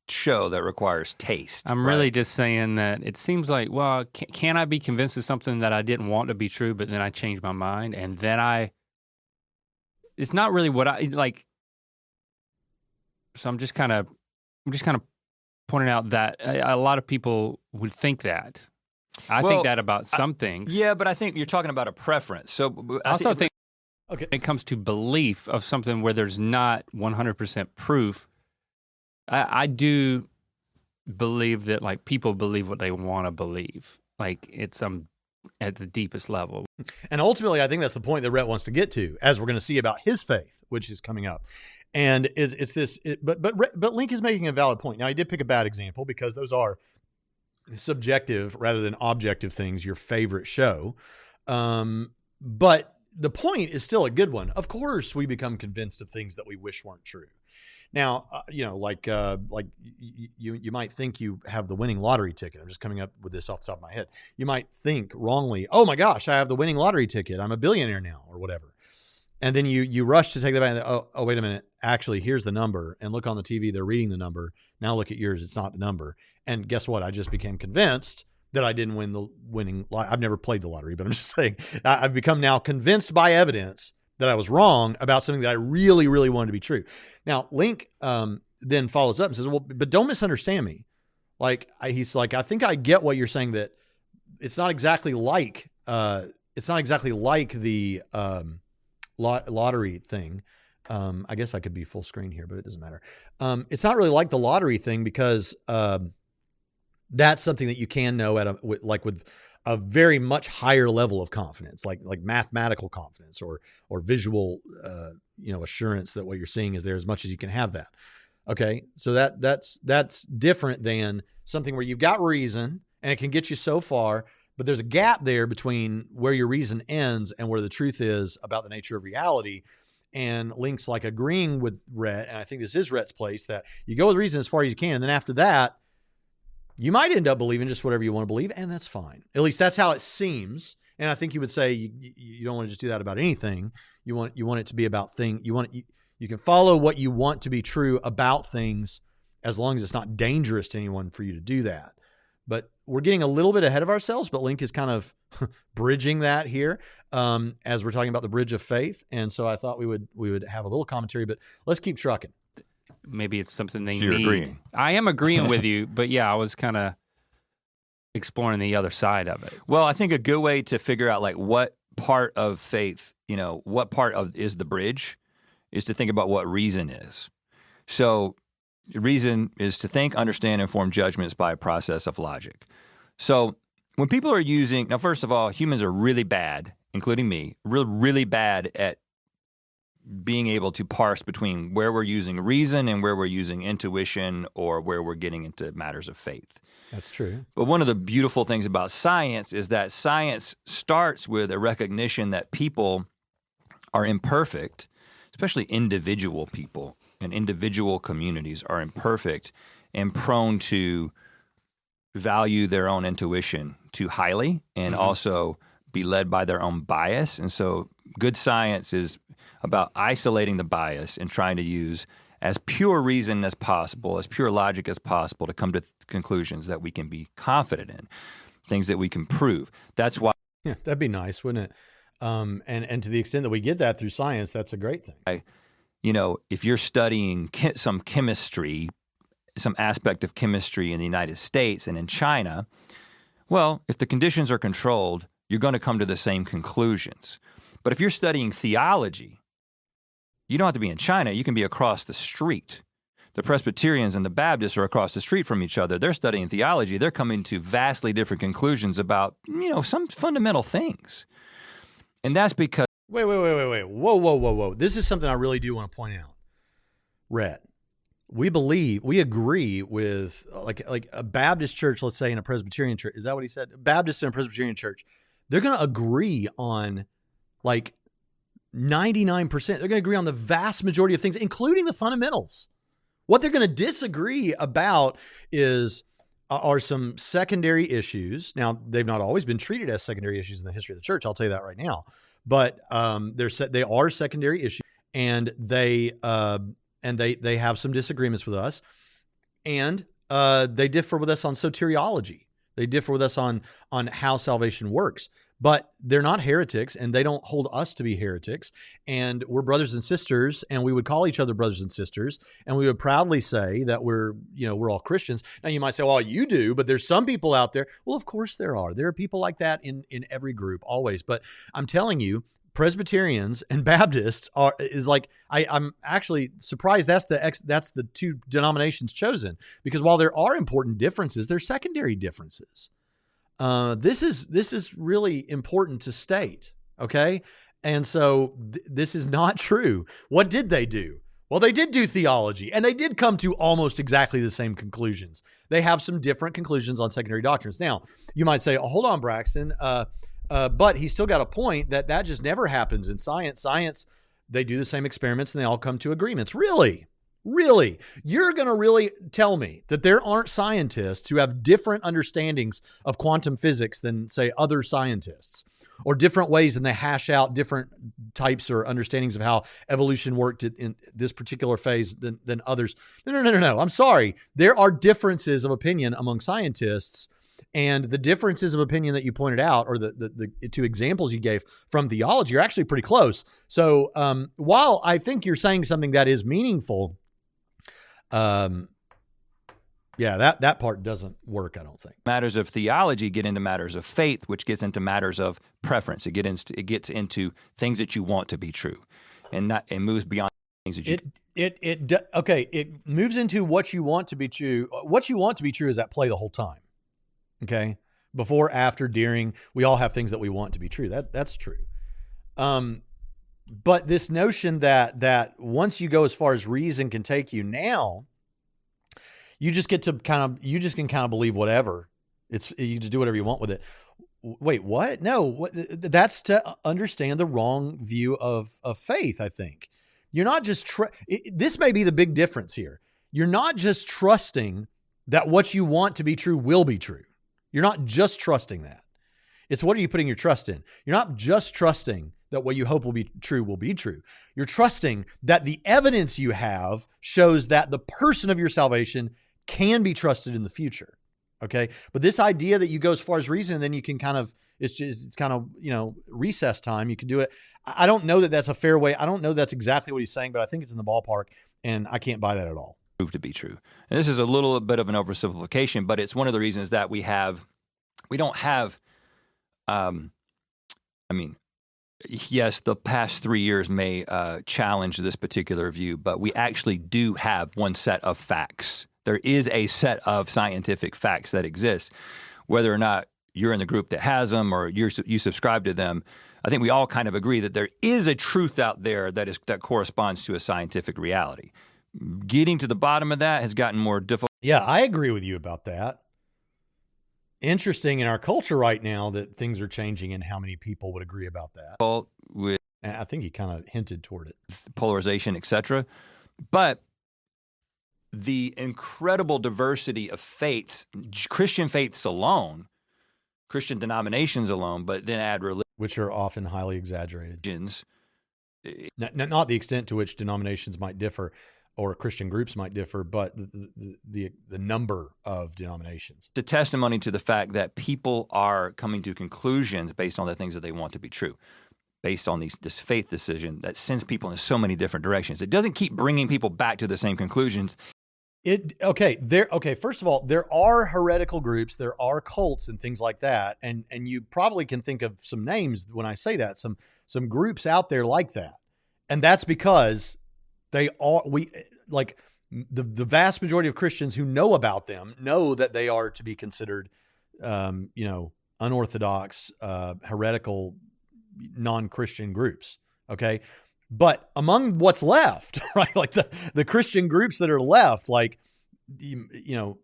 show that requires taste. I'm right? really just saying that it seems like, well, can, can I be convinced of something that I didn't want to be true, but then I changed my mind, and then I. It's not really what I like. So I'm just kind of, I'm just kind of pointing out that a, a lot of people would think that. I Well, think that about some things. Yeah, but I think you're talking about a preference. So b- I also think Okay. when it comes to belief of something where there's not 100% proof, I, I do believe that like people believe what they want to believe. Like it's um at the deepest level. And ultimately, I think that's the point that Rhett wants to get to, as we're going to see about his faith, which is coming up. And it, it's this, it, but but but Link is making a valid point. Now, he did pick a bad example because those are subjective rather than objective things. Your favorite show, um, but the point is still a good one. Of course, we become convinced of things that we wish weren't true. Now, uh, you know, like uh, like y- you you might think you have the winning lottery ticket. I'm just coming up with this off the top of my head. You might think wrongly, "Oh my gosh, I have the winning lottery ticket. I'm a billionaire now," or whatever. And then you you rush to take that back. And, oh, oh, wait a minute. Actually, here's the number. And look on the TV. They're reading the number. Now look at yours. It's not the number. And guess what? I just became convinced that I didn't win the winning. I've never played the lottery, but I'm (laughs) just saying I- I've become now convinced by evidence that I was wrong about something that I really, really wanted to be true. Now, Link um, then follows up and says, "Well, but don't misunderstand me. Like I, he's like, I think I get what you're saying that it's not exactly like uh, it's not exactly like the um, lot- lottery thing. Um, I guess I could be full screen here, but it doesn't matter. Um, it's not really like the lottery thing because um, that's something that you can know at a with, like with a very much higher level of confidence, like like mathematical confidence or or visual, uh, you know, assurance that what you're seeing is there as much as you can have that. Okay, so that that's that's different than something where you've got reason and it can get you so far, but there's a gap there between where your reason ends and where the truth is about the nature of reality. And Link's like agreeing with Rhett, and I think this is Rhett's place that you go with reason as far as you can, and then after that, you might end up believing just whatever you want to believe, and that's fine. At least that's how it seems. And I think you would say you, you- don't want to just do that about anything. You want you want it to be about thing. You want you, you can follow what you want to be true about things as long as it's not dangerous to anyone for you to do that. But we're getting a little bit ahead of ourselves. But Link is kind of (laughs) bridging that here um, as we're talking about the bridge of faith. And so I thought we would we would have a little commentary. But let's keep trucking. Maybe it's something they So you're need. agreeing. I am agreeing with you, (laughs) but yeah, I was kind of exploring the other side of it. Well, I think a good way to figure out like what part of faith, you know, what part of is the bridge is to think about what reason is. So reason is to think, understand, and form judgments by a process of logic. So when people are using now, first of all, humans are really bad, including me, really really bad at being able to parse between where we're using reason and where we're using intuition or where we're getting into matters of faith. That's true. But one of the beautiful things about science is that science starts with a recognition that people are imperfect, especially individual people and individual communities are imperfect and prone to value their own intuition too highly and mm-hmm. also be led by their own bias. And so good science is about isolating the bias and trying to use as pure reason as possible, as pure logic as possible to come to th- conclusions that we can be confident in, things that we can prove. That's why. Yeah, that'd be nice, wouldn't it? Um, and and to the extent that we get that through science, that's a great thing. I, you know, if you're studying some chemistry, some aspect of chemistry in the United States and in China, well, if the conditions are controlled, you're going to come to the same conclusions. But if you're studying theology, you don't have to be in China, you can be across the street. The Presbyterians and the Baptists are across the street from each other. They're studying theology. They're coming to vastly different conclusions about, you know, some fundamental things. And that's because Wait, wait, wait, wait, wait. Whoa, whoa, whoa, whoa. This is something I really do want to point out. Rhett, we believe, we agree with like like a Baptist church, let's say, in a Presbyterian church. Is that what he said? Baptist in a Presbyterian church, they're going to agree on like 99%. They're going to agree on the vast majority of things, including the fundamentals. What they're going to disagree about is uh, are some secondary issues. Now, they've not always been treated as secondary issues in the history of the church. I'll tell you that right now. But um, they're they are secondary issues, and they uh, and they they have some disagreements with us, and uh, they differ with us on soteriology. They differ with us on on how salvation works but they're not heretics and they don't hold us to be heretics. And we're brothers and sisters and we would call each other brothers and sisters and we would proudly say that we're you know we're all christians. Now you might say well you do but there's some people out there. Well of course there are. There are people like that in in every group always. But i'm telling you Presbyterians and (laughs) Baptists are is like I, I'm actually surprised that's the ex, that's the two denominations chosen. Because while there are important differences, they're secondary differences. Uh, this is this is really important to state. Okay, and so th- this is not (laughs) true. What did they do? Well, they did do theology, and they did come to almost exactly the same conclusions. They have some different conclusions on secondary doctrines. Now, you might say, oh, "Hold on, Braxton," uh, uh, but he's still got a point that that just never happens in science. Science, they do the same experiments, and they all come to agreements. Really? Really? You're going to really tell me that there aren't scientists who have different understandings of quantum physics than, say, other scientists, or different ways and they hash out different types or understandings of how evolution worked in this particular phase than, than others? No, no, no, no, no. I'm sorry. There are differences of opinion among scientists. And the differences of opinion that you pointed out, or the, the, the two examples you gave from theology, are actually pretty close. So um, while I think you're saying something that is meaningful, um, yeah, that that part doesn't work. I don't think. Matters of theology get into matters of faith, which gets into matters of preference. It gets into it gets into things that you want to be true, and not it moves beyond things that you. It it it okay. It moves into what you want to be true. What you want to be true is at play the whole time. Okay, before, after, during, we all have things that we want to be true. That that's true. Um, but this notion that that once you go as far as reason can take you now you just get to kind of you just can kind of believe whatever. It's you just do whatever you want with it. Wait what? No what, that's to understand the wrong view of of faith i think. You're not just tr- it, this may be the big difference here. You're not just trusting that what you want to be true will be true. You're not just trusting that. It's what are you putting your trust in? You're not just trusting that what you hope will be true will be true. You're trusting that the evidence you have shows that the person of your salvation can be trusted in the future. Okay. But this idea that you go as far as reason and then you can kind of, it's just, it's kind of, you know, recess time. You can do it. I don't know that that's a fair way. I don't know that's exactly what he's saying, but I think it's in the ballpark and I can't buy that at all. Prove to be true. And this is a little bit of an oversimplification, but it's one of the reasons that we have, we don't have, um, I mean, yes, the past three years may uh, challenge this particular view, but we actually do have one set of facts. There is a set of scientific facts that exist. Whether or not you're in the group that has them or you you subscribe to them, I think we all kind of agree that there is a truth out there that is that corresponds to a scientific reality. Getting to the bottom of that has gotten more difficult. Yeah, I agree with you about that. Interesting in our culture right now that things are changing and how many people would agree about that. With and I think he kind of hinted toward it. Polarization, etc. But the incredible diversity of faiths, Christian faiths alone, Christian denominations alone, but then add religion which are often highly exaggerated. religions. Eh, not, not the extent to which denominations might differ or Christian groups might differ, but the, the, the, number of denominations. It's a testimony to the fact that people are coming to conclusions based on the things that they want to be true, based on these, this faith decision that sends people in so many different directions. It doesn't keep bringing people back to the same conclusions. It okay. There okay. First of all, there are heretical groups, there are cults and things like that, and and you probably can think of some names when I say that. Some some groups out there like that, and that's because they are we like the the vast majority of Christians who know about them know that they are to be considered, um, you know, unorthodox, uh, heretical, non-Christian groups. Okay, but among what's left, (laughs) right, like the the Christian groups that are left, like you, you know,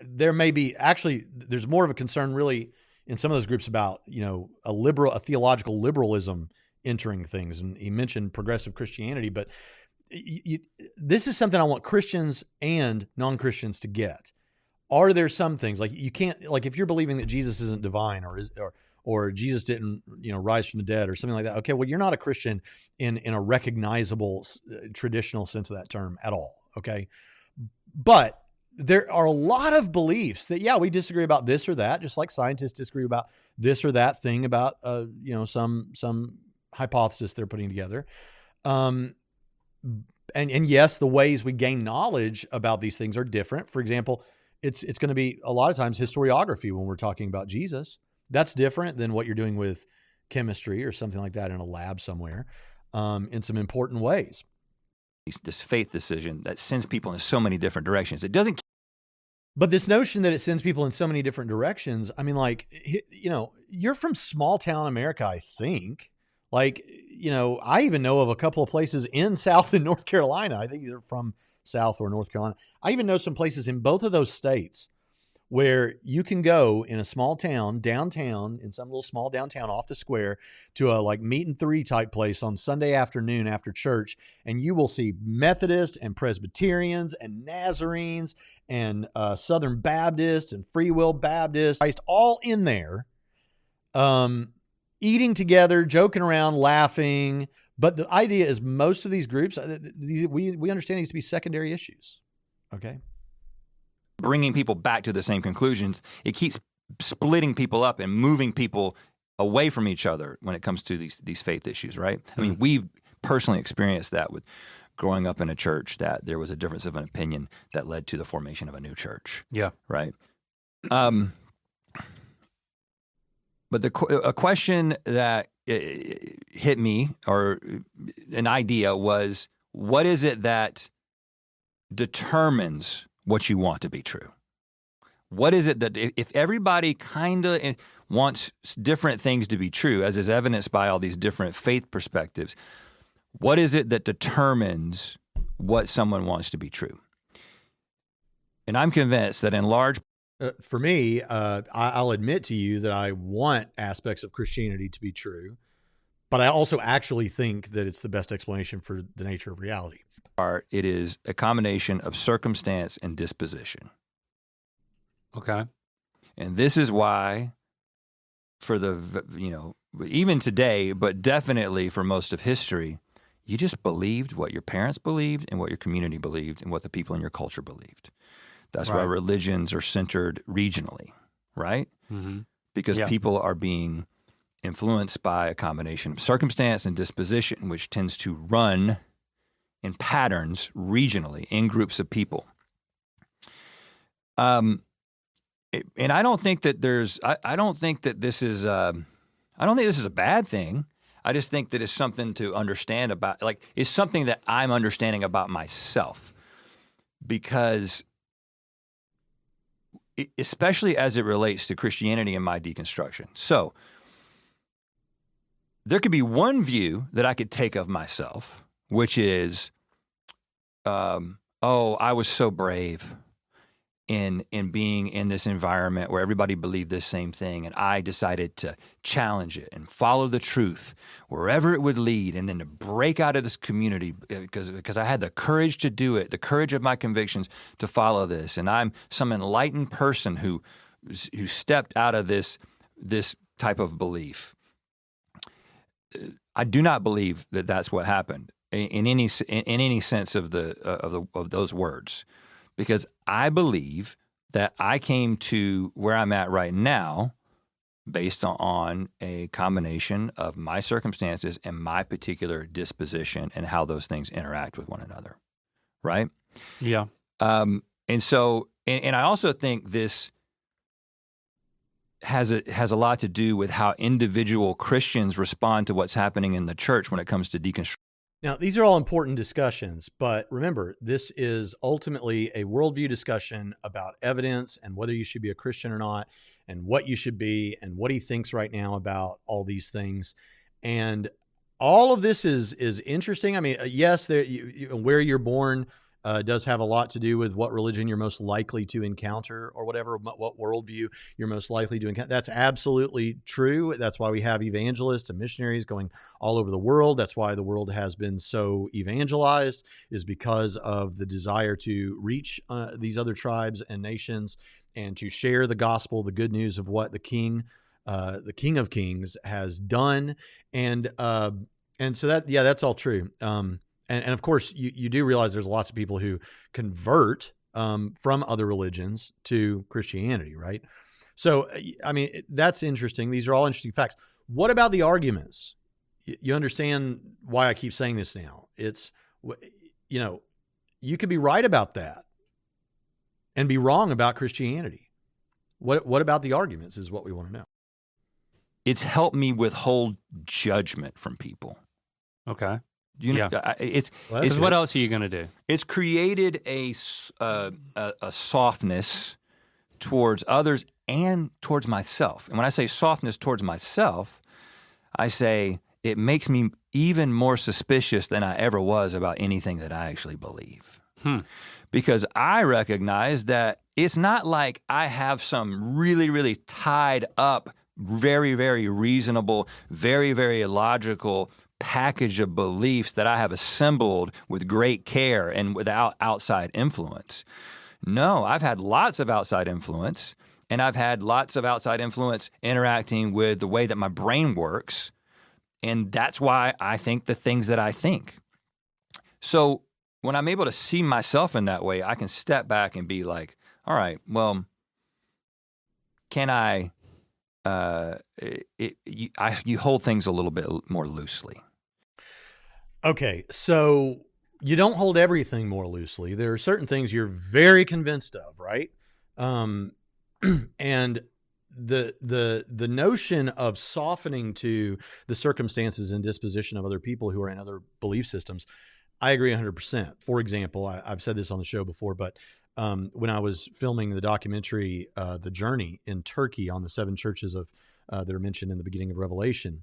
there may be actually there's more of a concern really in some of those groups about you know a liberal a theological liberalism entering things and he mentioned progressive christianity but you, this is something I want Christians and non Christians to get. Are there some things like you can't like if you're believing that Jesus isn't divine or is or or Jesus didn't you know rise from the dead or something like that? Okay, well you're not a Christian in in a recognizable uh, traditional sense of that term at all. Okay, but there are a lot of beliefs that yeah we disagree about this or that just like scientists disagree about this or that thing about uh you know some some hypothesis they're putting together um and and yes, the ways we gain knowledge about these things are different. For example, it's it's going to be a lot of times historiography when we're talking about Jesus. That's different than what you're doing with chemistry or something like that in a lab somewhere, um, in some important ways. This faith decision that sends people in so many different directions. It doesn't. But this notion that it sends people in so many different directions, I mean, like, you know, you're from small town America, I think. Like, you know, I even know of a couple of places in (laughs) South and North Carolina. I think they're from South or North Carolina. I even know some places in both of those states where you can go in a small town, downtown, in some little small downtown off the square to a like meet and three type place on Sunday afternoon after church. And you will see Methodists and Presbyterians and Nazarenes and uh, Southern Baptists and Free Will Baptists, all in there. Um, eating together, joking around, laughing. But the idea is most of these groups, uh, we, we understand these to be secondary issues. Okay. Bringing people back to the same conclusions, it keeps splitting people up and moving people away from each other when it comes to these these faith issues, right? I mean, hmm. we've personally experienced that with growing up in a church that there was a difference of an opinion that led to the formation of a new church. Yeah. Right. Um, but the a question that uh, hit me or an idea was what is it that determines what you want to be true? What is it that if everybody kind of eh, wants different things to be true, as is evidenced by all these different faith perspectives, what is it that determines what someone wants to be true? And I'm convinced that in large uh, for me, uh, I, will admit to you that I want aspects of Christianity to be true, but I also actually think that it's the best explanation for the nature of reality. It is a combination of circumstance and disposition. Okay. And this is why, for the, you know, even today, but definitely for most of history, you just believed what your parents believed and what your community believed and what the people in your culture believed. That's right. why religions are centered regionally, right? Mm-hmm. Because yeah. people are being influenced by a combination of circumstance and disposition, which tends to run in patterns regionally in groups of people. Um, and I don't think that there's, I, I don't think that this is, uh, I don't think this is a bad thing. I just think that it's something to understand about. Like it's something that I'm understanding about myself because especially as it relates to Christianity and my deconstruction. So there could be one view that I could take of myself, which is, um, oh, I was so brave in in being in this environment where everybody believed this same thing and I decided to challenge it and follow the truth wherever it would lead and then to break out of this community because uh, because I had the courage to do it the courage of my convictions to follow this. And I'm some enlightened person who who stepped out of this this type of belief. I do not believe that that's what happened in any in, any sense of the uh, of the of those words because I believe that I came to where I'm at right now based on a combination of my circumstances and my particular disposition and how those things interact with one another. Right? Yeah. Um, and so, and, and I also think this has a has a lot to do with how individual Christians respond to what's happening in the church when it comes to deconstruction now, these are all important discussions, but remember, this is ultimately a worldview discussion about evidence and whether you should be a Christian or not, and what you should be, and what he thinks right now about all these things. And all of this is is interesting. I mean, uh, yes, there, you, you, where you're born uh, does have a lot to do with what religion you're most likely to encounter or whatever, what worldview you're most likely to encounter. That's absolutely true. That's why we have evangelists and missionaries going all over the world. That's why the world has been so evangelized, is because of the desire to reach uh, these other tribes and nations and to share the gospel, the good news of what the King, uh, the King of Kings, has done. And uh, and so that yeah, that's all true. Um, and, and of course, you, you do realize there's lots of people who convert um, from other religions to Christianity, right? So, uh, I mean, that's interesting. These are all interesting facts. What about the arguments? You understand why I keep saying this now. It's, you know, you could be right about that and be wrong about Christianity. What, what about the arguments is what we want to know. It's helped me withhold judgment from people. Okay. You know, yeah. it's, well, it's what else are you going to do? It's created a, uh, a, a softness towards others and towards myself. And when I say softness towards myself, I say it makes me even more suspicious than I ever was about anything that I actually believe. Hmm. Because I recognize that it's not like I have some really, really tied up, very, very reasonable, very, very logical package of beliefs that I have assembled with great care and without outside influence. No, I've had lots of outside influence, and I've had lots of outside influence interacting with the way that my brain works. And that's why I think the things that I think. So when I'm able to see myself in that way, I can step back and be like, all right, well, can I? Uh, it, it, you, I, you hold things a little bit more loosely. Okay, so you don't hold everything more loosely. There are certain things you're very convinced of, right? Um, (clears throat) and the the the notion of softening to the circumstances and disposition of other people who are in other belief systems, I agree 100%. For example, I, have said this on the show before, but um, when I was filming the documentary uh, "The Journey" in Turkey on the seven churches of uh, that are mentioned in the beginning of Revelation,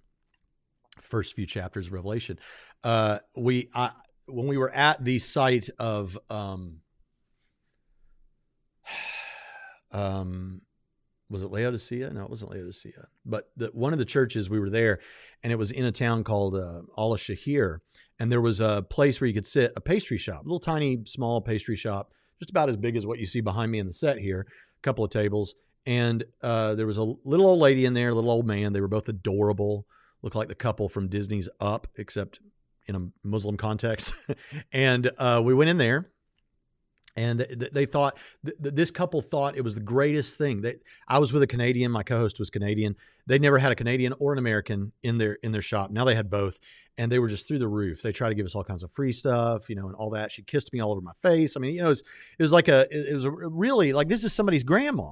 first few chapters of Revelation. Uh, we I, when we were at the site of um, (sighs) um, was it Laodicea? No, it wasn't Laodicea. But the, one of the churches we were there, and it was in a town called uh, Shahir, and there was a place where you could sit, a pastry shop, a little tiny, small pastry shop, just about as big as what you see behind me in the set here. A couple of tables, and uh, there was a little old lady in there, a little old man. They were both adorable look like the couple from Disney's Up, except in a Muslim context. (laughs) and uh, we went in there, and they thought th- this couple thought it was the greatest thing. That I was with a Canadian, my co-host was Canadian. They never had a Canadian or an American in their in their shop. Now they had both, and they were just through the roof. They tried to give us all kinds of free stuff, you know, and all that. She kissed me all over my face. I mean, you know, it was, it was like a it was a really like this is somebody's grandma.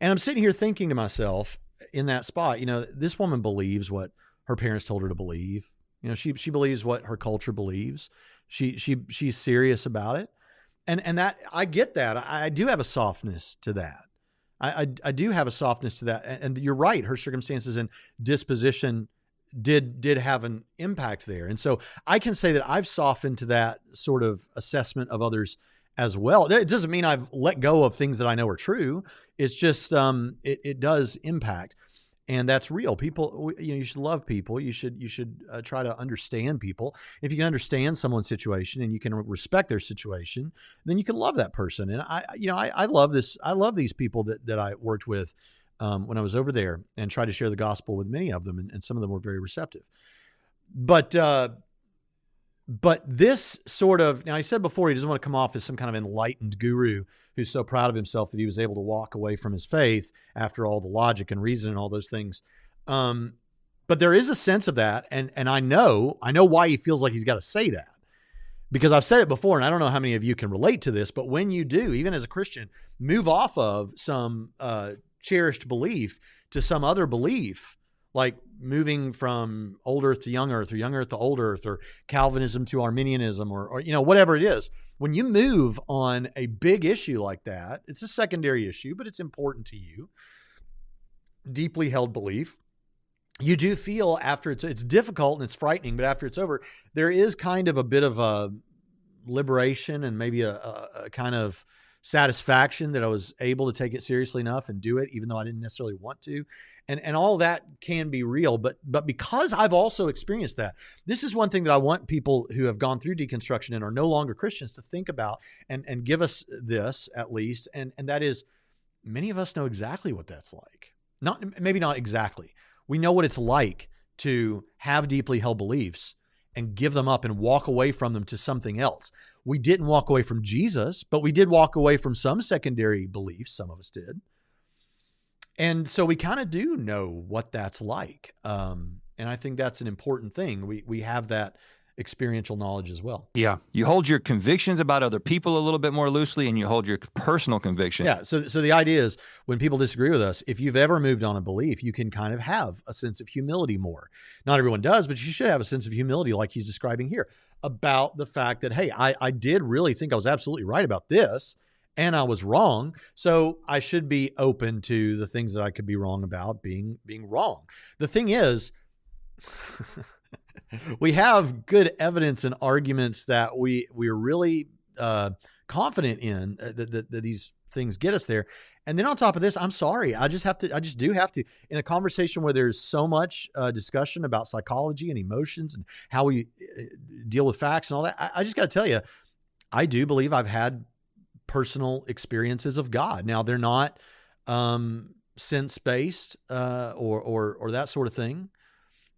And I'm sitting here thinking to myself, in that spot, you know, this woman believes what her parents told her to believe. You know, she she believes what her culture believes. She she she's serious about it, and and that I get that. I, I do have a softness to that. I, I, I do have a softness to that, and, and you're right. Her circumstances and disposition did did have an impact there, and so I can say that I've softened to that sort of assessment of others as well. It doesn't mean I've let go of things that I know are true. It's just um, it, it does impact and that's real. People, you know, you should love people. You should you should uh, try to understand people. If you can understand someone's situation and you can respect their situation, then you can love that person. And I, you know, I, I love this. I love these people that that I worked with um, when I was over there and tried to share the gospel with many of them, and, and some of them were very receptive. But uh, but this sort of now he said before he doesn't want to come off as some kind of enlightened guru who's so proud of himself that he was able to walk away from his faith after all the logic and reason and all those things. Um, but there is a sense of that and and i know i know why he feels like he's got to say that. Because i've said it before and i don't know how many of you can relate to this but when you do even as a christian move off of some uh, cherished belief to some other belief like moving from old earth to young earth or young earth to old earth or calvinism to arminianism or, or you know whatever it is when you move on a big issue like that it's a secondary issue but it's important to you. Deeply held belief. You do feel after it's it's difficult and it's frightening but after it's over there is kind of a bit of a liberation and maybe a, a, a kind of satisfaction that I was able to take it seriously enough and do it, even though I didn't necessarily want to. And, and all that can be real, but but because I've also experienced that, this is one thing that I want people who have gone through deconstruction and are no longer Christians to think about and and give us this at least, and and that is, many of us know exactly what that's like. Not maybe not exactly. We know what it's like to have deeply held beliefs and give them up and walk away from them to something else. We didn't walk away from Jesus, but we did walk away from some secondary beliefs. Some of us did. And so we kind of do know what that's like. Um, and I think that's an important thing. We, we have that experiential knowledge as well. Yeah. You hold your convictions about other people a little bit more loosely and you hold your personal conviction. Yeah. So so the idea is when people disagree with us, if you've ever moved on a belief, you can kind of have a sense of humility more. Not everyone does, but you should have a sense of humility like he's describing here about the fact that, hey, I, I did really think I was absolutely right about this and I was wrong. So I should be open to the things that I could be wrong about being being wrong. The thing is (laughs) we have good evidence and arguments that we we're really uh, confident in uh, that, that, that these things get us there. And then on top of this, I'm sorry, I just have to, I just do have to, in a conversation where there's so much uh, discussion about psychology and emotions and how we uh, deal with facts and all that, I, I just got to tell you, I do believe I've had personal experiences of God. Now they're not um, sense based uh, or or or that sort of thing.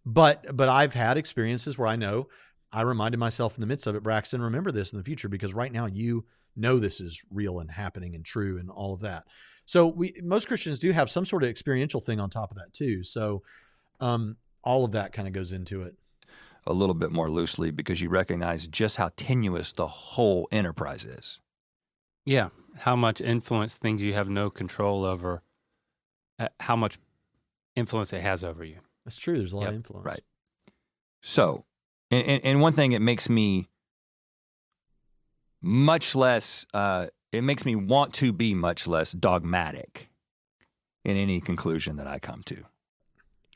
But but I've had experiences where I know I reminded myself in the midst of it, Braxton, remember this in the future because right now you know this is real and happening and true and all of that. So we most Christians do have some sort of experiential thing on top of that too. So um, all of that kind of goes into it a little bit more loosely because you recognize just how tenuous the whole enterprise is. Yeah, how much influence things you have no control over, uh, how much influence it has over you. That's true. There's a lot Yep, of influence. Right. So, and, and, and one thing it makes me much less, uh, it makes me want to be much less dogmatic in any conclusion that I come to.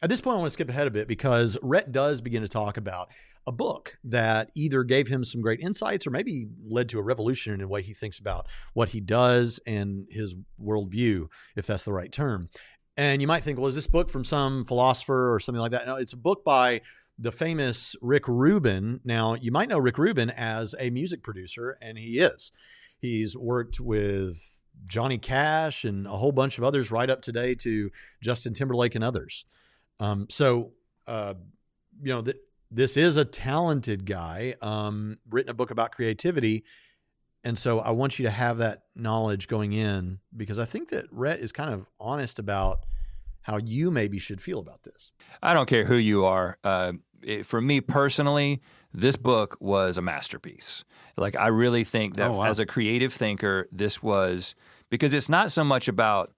At this point, I want to skip ahead a bit because Rhett does begin to talk about a book that either gave him some great insights or maybe led to a revolution in the way he thinks about what he does and his worldview, if that's the right term. And you might think, well, is this book from some philosopher or something like that? No, it's a book by the famous Rick Rubin. Now, you might know Rick Rubin as a music producer, and he is. He's worked with Johnny Cash and a whole bunch of others, right up today to Justin Timberlake and others. Um, so, uh, you know, th- this is a talented guy, um, written a book about creativity. And so I want you to have that knowledge going in because I think that Rhett is kind of honest about how you maybe should feel about this. I don't care who you are. Uh, it, for me personally, this book was a masterpiece. Like, I really think that Oh, wow. as a creative thinker, this was because it's not so much about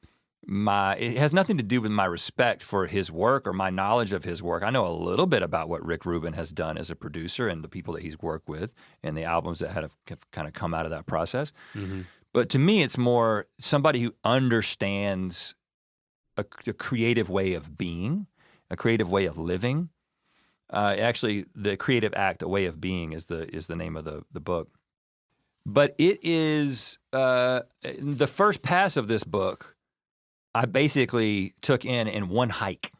my it has nothing to do with my respect for his work or my knowledge of his work. I know a little bit about what Rick Rubin has done as a producer and the people that he's worked with and the albums that have, have kind of come out of that process. Mm-hmm. But to me, it's more somebody who understands a, a creative way of being, a creative way of living. Uh, actually, the creative act, a way of being, is the is the name of the the book. But it is uh, the first pass of this book I basically took in in one hike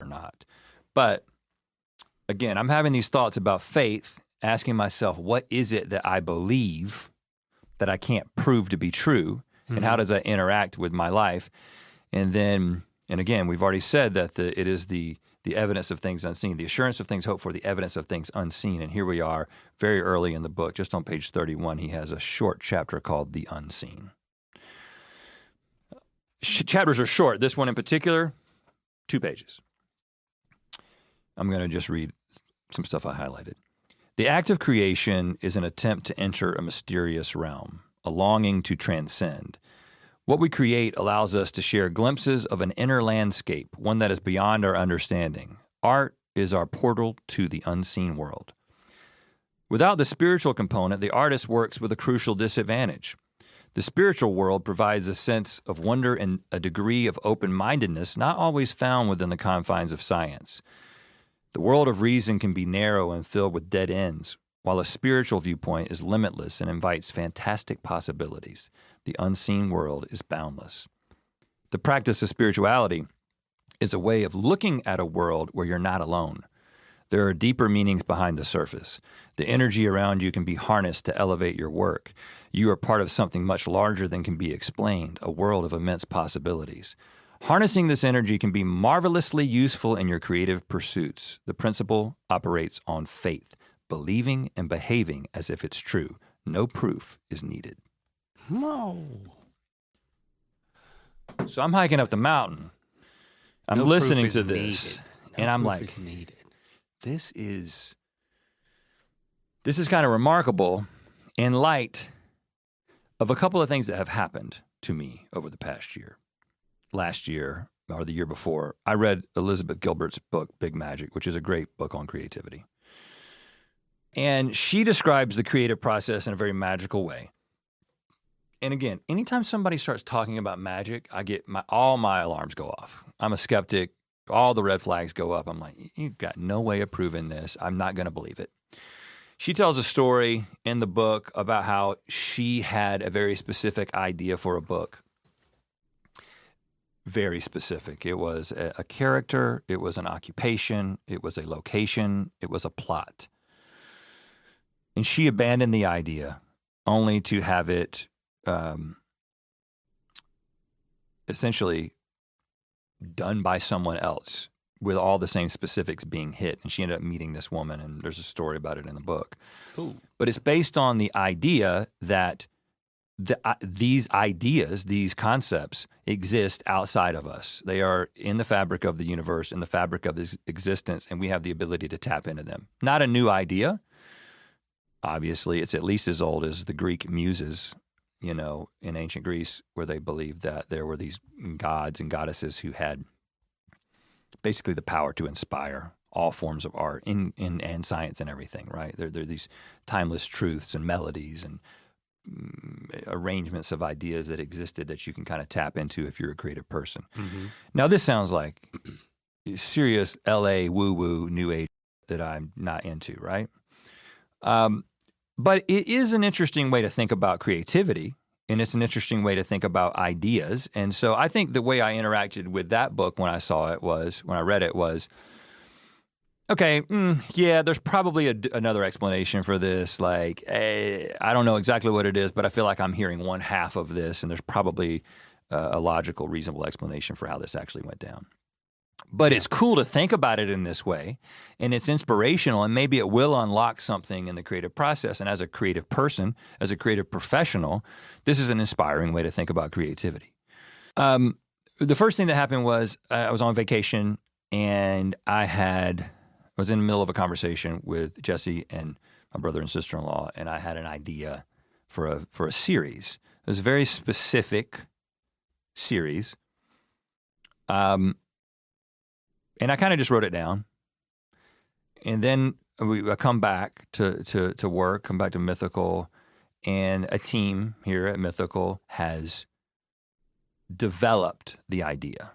or not. But again, I'm having these thoughts about faith, asking myself, what is it that I believe that I can't prove to be true? Mm-hmm. And how mm-hmm. does that interact with my life? And then, and again, we've already said that the, it is the the evidence of things unseen, the assurance of things hoped for, the evidence of things unseen. And here we are, very early in the book, just on page 31, he has a short chapter called The Unseen chapters are short. This one in particular, two pages. I'm going to just read some stuff I highlighted. The act of creation is an attempt to enter a mysterious realm, a longing to transcend. What we create allows us to share glimpses of an inner landscape, one that is beyond our understanding. Art is our portal to the unseen world. Without the spiritual component, the artist works with a crucial disadvantage. The spiritual world provides a sense of wonder and a degree of open mindedness not always found within the confines of science. The world of reason can be narrow and filled with dead ends, while a spiritual viewpoint is limitless and invites fantastic possibilities. The unseen world is boundless. The practice of spirituality is a way of looking at a world where you're not alone. There are deeper meanings behind the surface. The energy around you can be harnessed to elevate your work. You are part of something much larger than can be explained, a world of immense possibilities. Harnessing this energy can be marvelously useful in your creative pursuits. The principle operates on faith, believing and behaving as if it's true. No proof is needed. No. So I'm hiking up the mountain. I'm no listening to this, no and I'm like, this is this is kind of remarkable in light of a couple of things that have happened to me over the past year. Last year or the year before, I read Elizabeth Gilbert's book Big Magic, which is a great book on creativity. And she describes the creative process in a very magical way. And again, anytime somebody starts talking about magic, I get my all my alarms go off. I'm a skeptic all the red flags go up. I'm like, you've got no way of proving this. I'm not going to believe it. She tells a story in the book about how she had a very specific idea for a book. Very specific. It was a, character, it was an occupation, it was a location, it was a plot. And she abandoned the idea only to have it um, essentially done by someone else with all the same specifics being hit. And she ended up meeting this woman, and there's a story about it in the book. Ooh. But it's based on the idea that the, uh, these ideas, these concepts exist outside of us. They are in the fabric of the universe, in the fabric of this existence, and we have the ability to tap into them. Not a new idea. Obviously, it's at least as old as the Greek muses you know, in ancient Greece, where they believed that there were these gods and goddesses who had basically the power to inspire all forms of art in, in and science and everything, right? There, there are these timeless truths and melodies and mm, arrangements of ideas that existed that you can kind of tap into if you're a creative person. Mm-hmm. Now, this sounds like serious LA woo woo new age that I'm not into, right? Um, but it is an interesting way to think about creativity, and it's an interesting way to think about ideas. And so I think the way I interacted with that book when I saw it was, when I read it, was okay, mm, yeah, there's probably a, another explanation for this. Like, eh, I don't know exactly what it is, but I feel like I'm hearing one half of this, and there's probably uh, a logical, reasonable explanation for how this actually went down. But it's cool to think about it in this way, and it's inspirational, and maybe it will unlock something in the creative process. And as a creative person, as a creative professional, this is an inspiring way to think about creativity. Um, the first thing that happened was uh, I was on vacation, and I had I was in the middle of a conversation with Jessie and my brother and sister in law, and I had an idea for a for a series. It was a very specific series Um, and I kind of just wrote it down. And then we I come back to, to, to work, come back to Mythical, and a team here at Mythical has developed the idea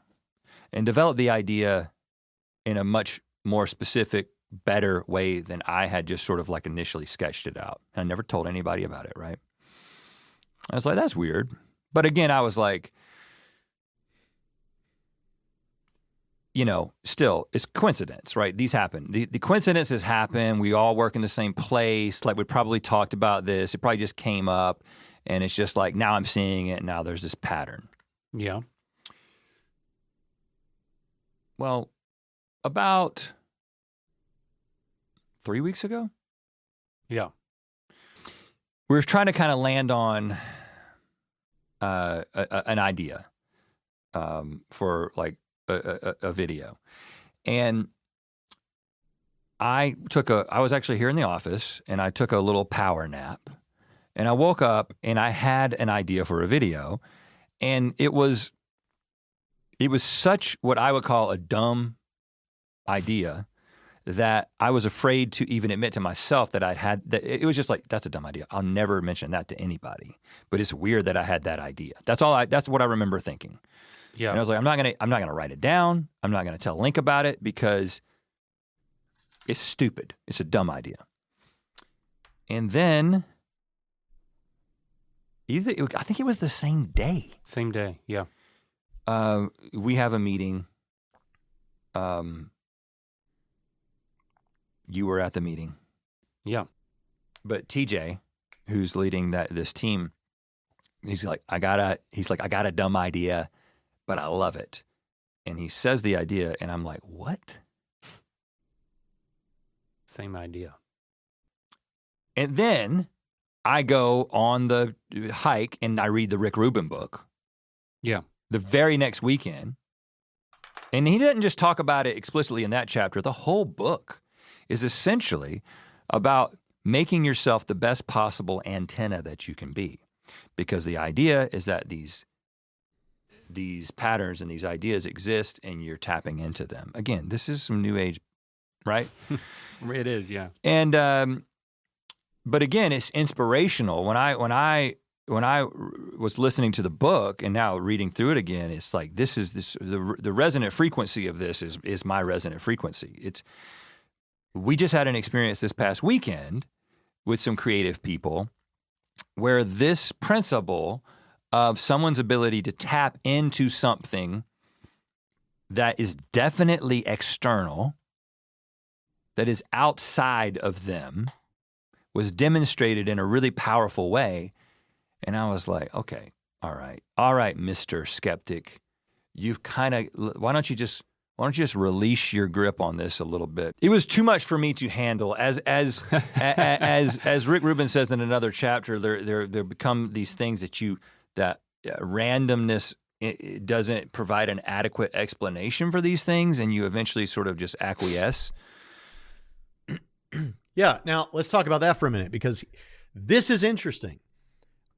and developed the idea in a much more specific, better way than I had just sort of like initially sketched it out. I never told anybody about it, right? I was like, that's weird. But again, I was like, you know, still, it's coincidence, right? These happen. The, the coincidences happen. We all work in the same place. Like we probably talked about this. It probably just came up, and it's just like now I'm seeing it. Now there's this pattern. Yeah. Well, about three weeks ago, Yeah. we were trying to kind of land on uh, a, a- an idea um, for like a, a, a video, and I took a. I was actually here in the office, and I took a little power nap, and I woke up and I had an idea for a video, and it was. It was such what I would call a dumb idea that I was afraid to even admit to myself that I'd had that it was just like that's a dumb idea. I'll never mention that to anybody. But it's weird that I had that idea. That's all I that's what I remember thinking. Yeah. And I was like I'm not going to I'm not to write it down. I'm not going to tell Link about it because it's stupid. It's a dumb idea. And then either I think it was the same day Same day. Yeah. uh, we have a meeting. Um, you were at the meeting, Yeah. but TJ, who's leading that this team, he's like, I got a, he's like, I got a dumb idea, but I love it, and he says the idea, and I'm like, what? Same idea. And then I go on the hike and I read the Rick Rubin book. Yeah. the very next weekend. And he didn't just talk about it explicitly in that chapter. The whole book is essentially about making yourself the best possible antenna that you can be. Because the idea is that these these patterns and these ideas exist and you're tapping into them. Again, this is some new age, right? (laughs) It is. Yeah. and um, but again, it's inspirational. When I when I when I r- was listening to the book and now reading through it again, it's like this is this the the resonant frequency of this is is my resonant frequency. It's we just had an experience this past weekend with some creative people where this principle of someone's ability to tap into something that is definitely external that is outside of them was demonstrated in a really powerful way. And I was like, okay, all right, all right, Mr. Skeptic, you've kind of, why don't you just, why don't you just release your grip on this a little bit? It was too much for me to handle. As as (laughs) a- a- as as Rick Rubin says in another chapter, there there there become these things that you that uh, randomness it, doesn't provide an adequate explanation for these things, and you eventually sort of just acquiesce. (clears throat) Yeah. Now let's talk about that for a minute because this is interesting.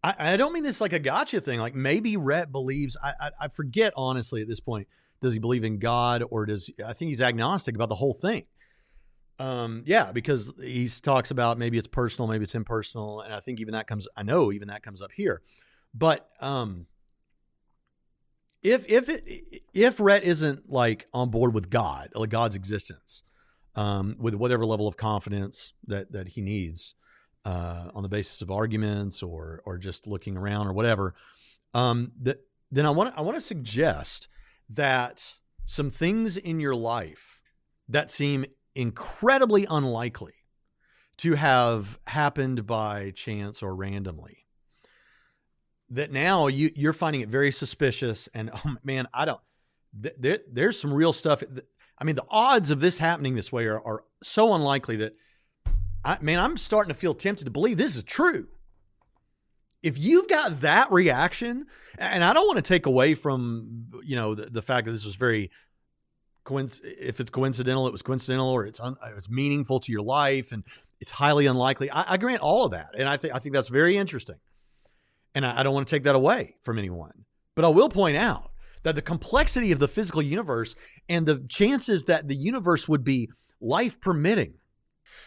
I, I don't mean this like a gotcha thing. Like maybe Rhett believes. I, I I forget honestly at this point. Does he believe in God or does I think he's agnostic about the whole thing? Um, yeah, because he talks about maybe it's personal, maybe it's impersonal, and I think even that comes. I know even that comes up here, but um, if if it if Rhett isn't like on board with God, like God's existence, um, with whatever level of confidence that that he needs uh, on the basis of arguments or or just looking around or whatever. Um, that then I want I want to suggest that some things in your life that seem incredibly unlikely to have happened by chance or randomly that now you you're finding it very suspicious and (laughs) oh man i don't th- there, there's some real stuff I mean, the odds of this happening this way are, are so unlikely that, I man, I'm starting to feel tempted to believe this is true. If you've got that reaction, and I don't want to take away from you know the, the fact that this was very, if it's coincidental, it was coincidental, or it's un- it was meaningful to your life, and it's highly unlikely. I, I grant all of that, and I think I think that's very interesting, and I, don't want to take that away from anyone. But I will point out that the complexity of the physical universe and the chances that the universe would be life permitting.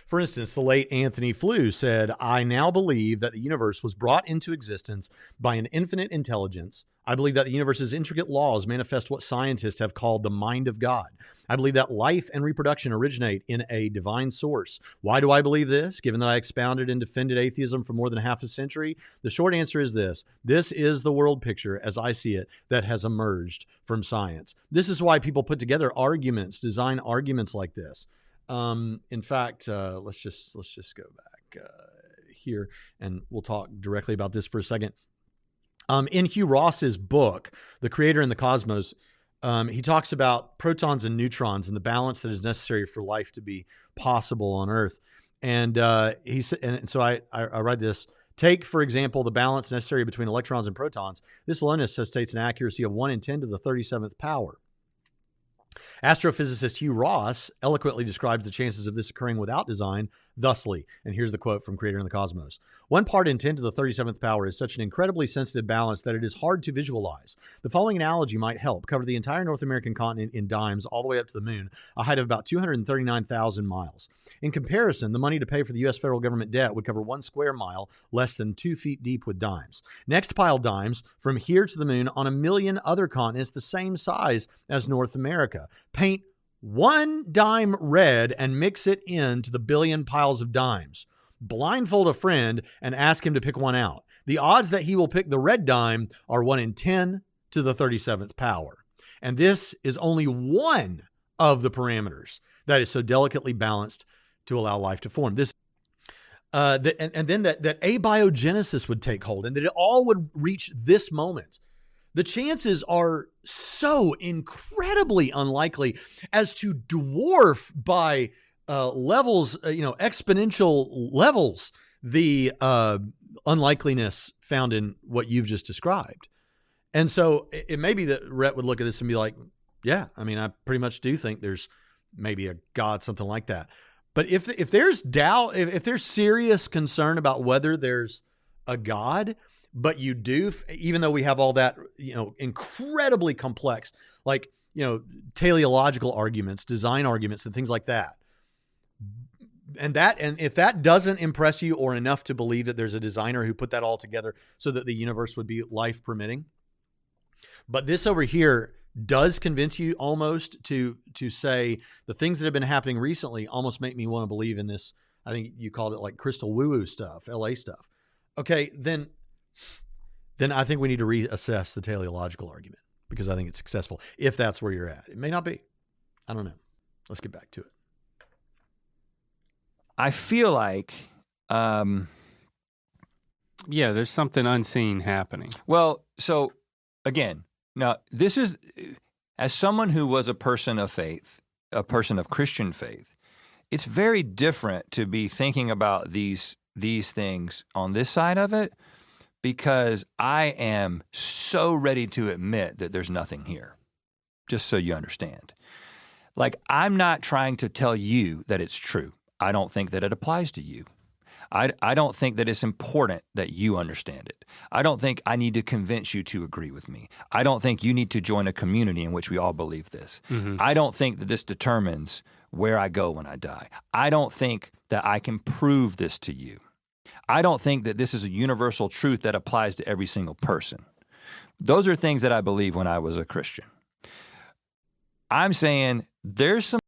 For instance, the late Antony Flew said, I now believe that the universe was brought into existence by an infinite intelligence. I believe that the universe's intricate laws manifest what scientists have called the mind of God. I believe that life and reproduction originate in a divine source. Why do I believe this? Given that I expounded and defended atheism for more than half a century, the short answer is this this is the world picture as I see it that has emerged from science. This is why people put together arguments, design arguments like this. Um, in fact, uh, let's just let's just go back uh, here, and we'll talk directly about this for a second. Um, in Hugh Ross's book, The Creator and the Cosmos, um, he talks about protons and neutrons and the balance that is necessary for life to be possible on Earth. And uh, he said, and so I, I, I read this. Take, for example, the balance necessary between electrons and protons. This alone necessitates an accuracy of 1 in 10 to the 37th power. Astrophysicist Hugh Ross eloquently describes the chances of this occurring without design thusly, and here's the quote from Creator in the Cosmos One part in 10 to the 37th power is such an incredibly sensitive balance that it is hard to visualize. The following analogy might help cover the entire North American continent in dimes all the way up to the moon, a height of about 239,000 miles. In comparison, the money to pay for the U.S. federal government debt would cover one square mile less than two feet deep with dimes. Next pile dimes from here to the moon on a million other continents the same size as North America. Paint one dime red and mix it into the billion piles of dimes. Blindfold a friend and ask him to pick one out. The odds that he will pick the red dime are 1 in 10 to the 37th power. And this is only one of the parameters that is so delicately balanced to allow life to form. This uh, and, and then that, that abiogenesis would take hold and that it all would reach this moment the chances are so incredibly unlikely as to dwarf by uh, levels, uh, you know, exponential levels, the uh, unlikeliness found in what you've just described. And so it, it may be that Rhett would look at this and be like, yeah, I mean, I pretty much do think there's maybe a God, something like that. But if if there's doubt, if, if there's serious concern about whether there's a God, but you do even though we have all that you know incredibly complex like you know teleological arguments design arguments and things like that and that and if that doesn't impress you or enough to believe that there's a designer who put that all together so that the universe would be life permitting but this over here does convince you almost to to say the things that have been happening recently almost make me want to believe in this i think you called it like crystal woo woo stuff la stuff okay then then I think we need to reassess the teleological argument because I think it's successful if that's where you're at. It may not be. I don't know. Let's get back to it. I feel like, um, yeah, there's something unseen happening. Well, so again, now this is as someone who was a person of faith, a person of Christian faith. It's very different to be thinking about these these things on this side of it because I am so ready to admit that there's nothing here, just so you understand. Like, I'm not trying to tell you that it's true. I don't think that it applies to you. I, I don't think that it's important that you understand it. I don't think I need to convince you to agree with me. I don't think you need to join a community in which we all believe this. Mm-hmm. I don't think that this determines where I go when I die. I don't think that I can prove this to you. I don't think that this is a universal truth that applies to every single person. Those are things that I believe when I was a Christian. I'm saying there's some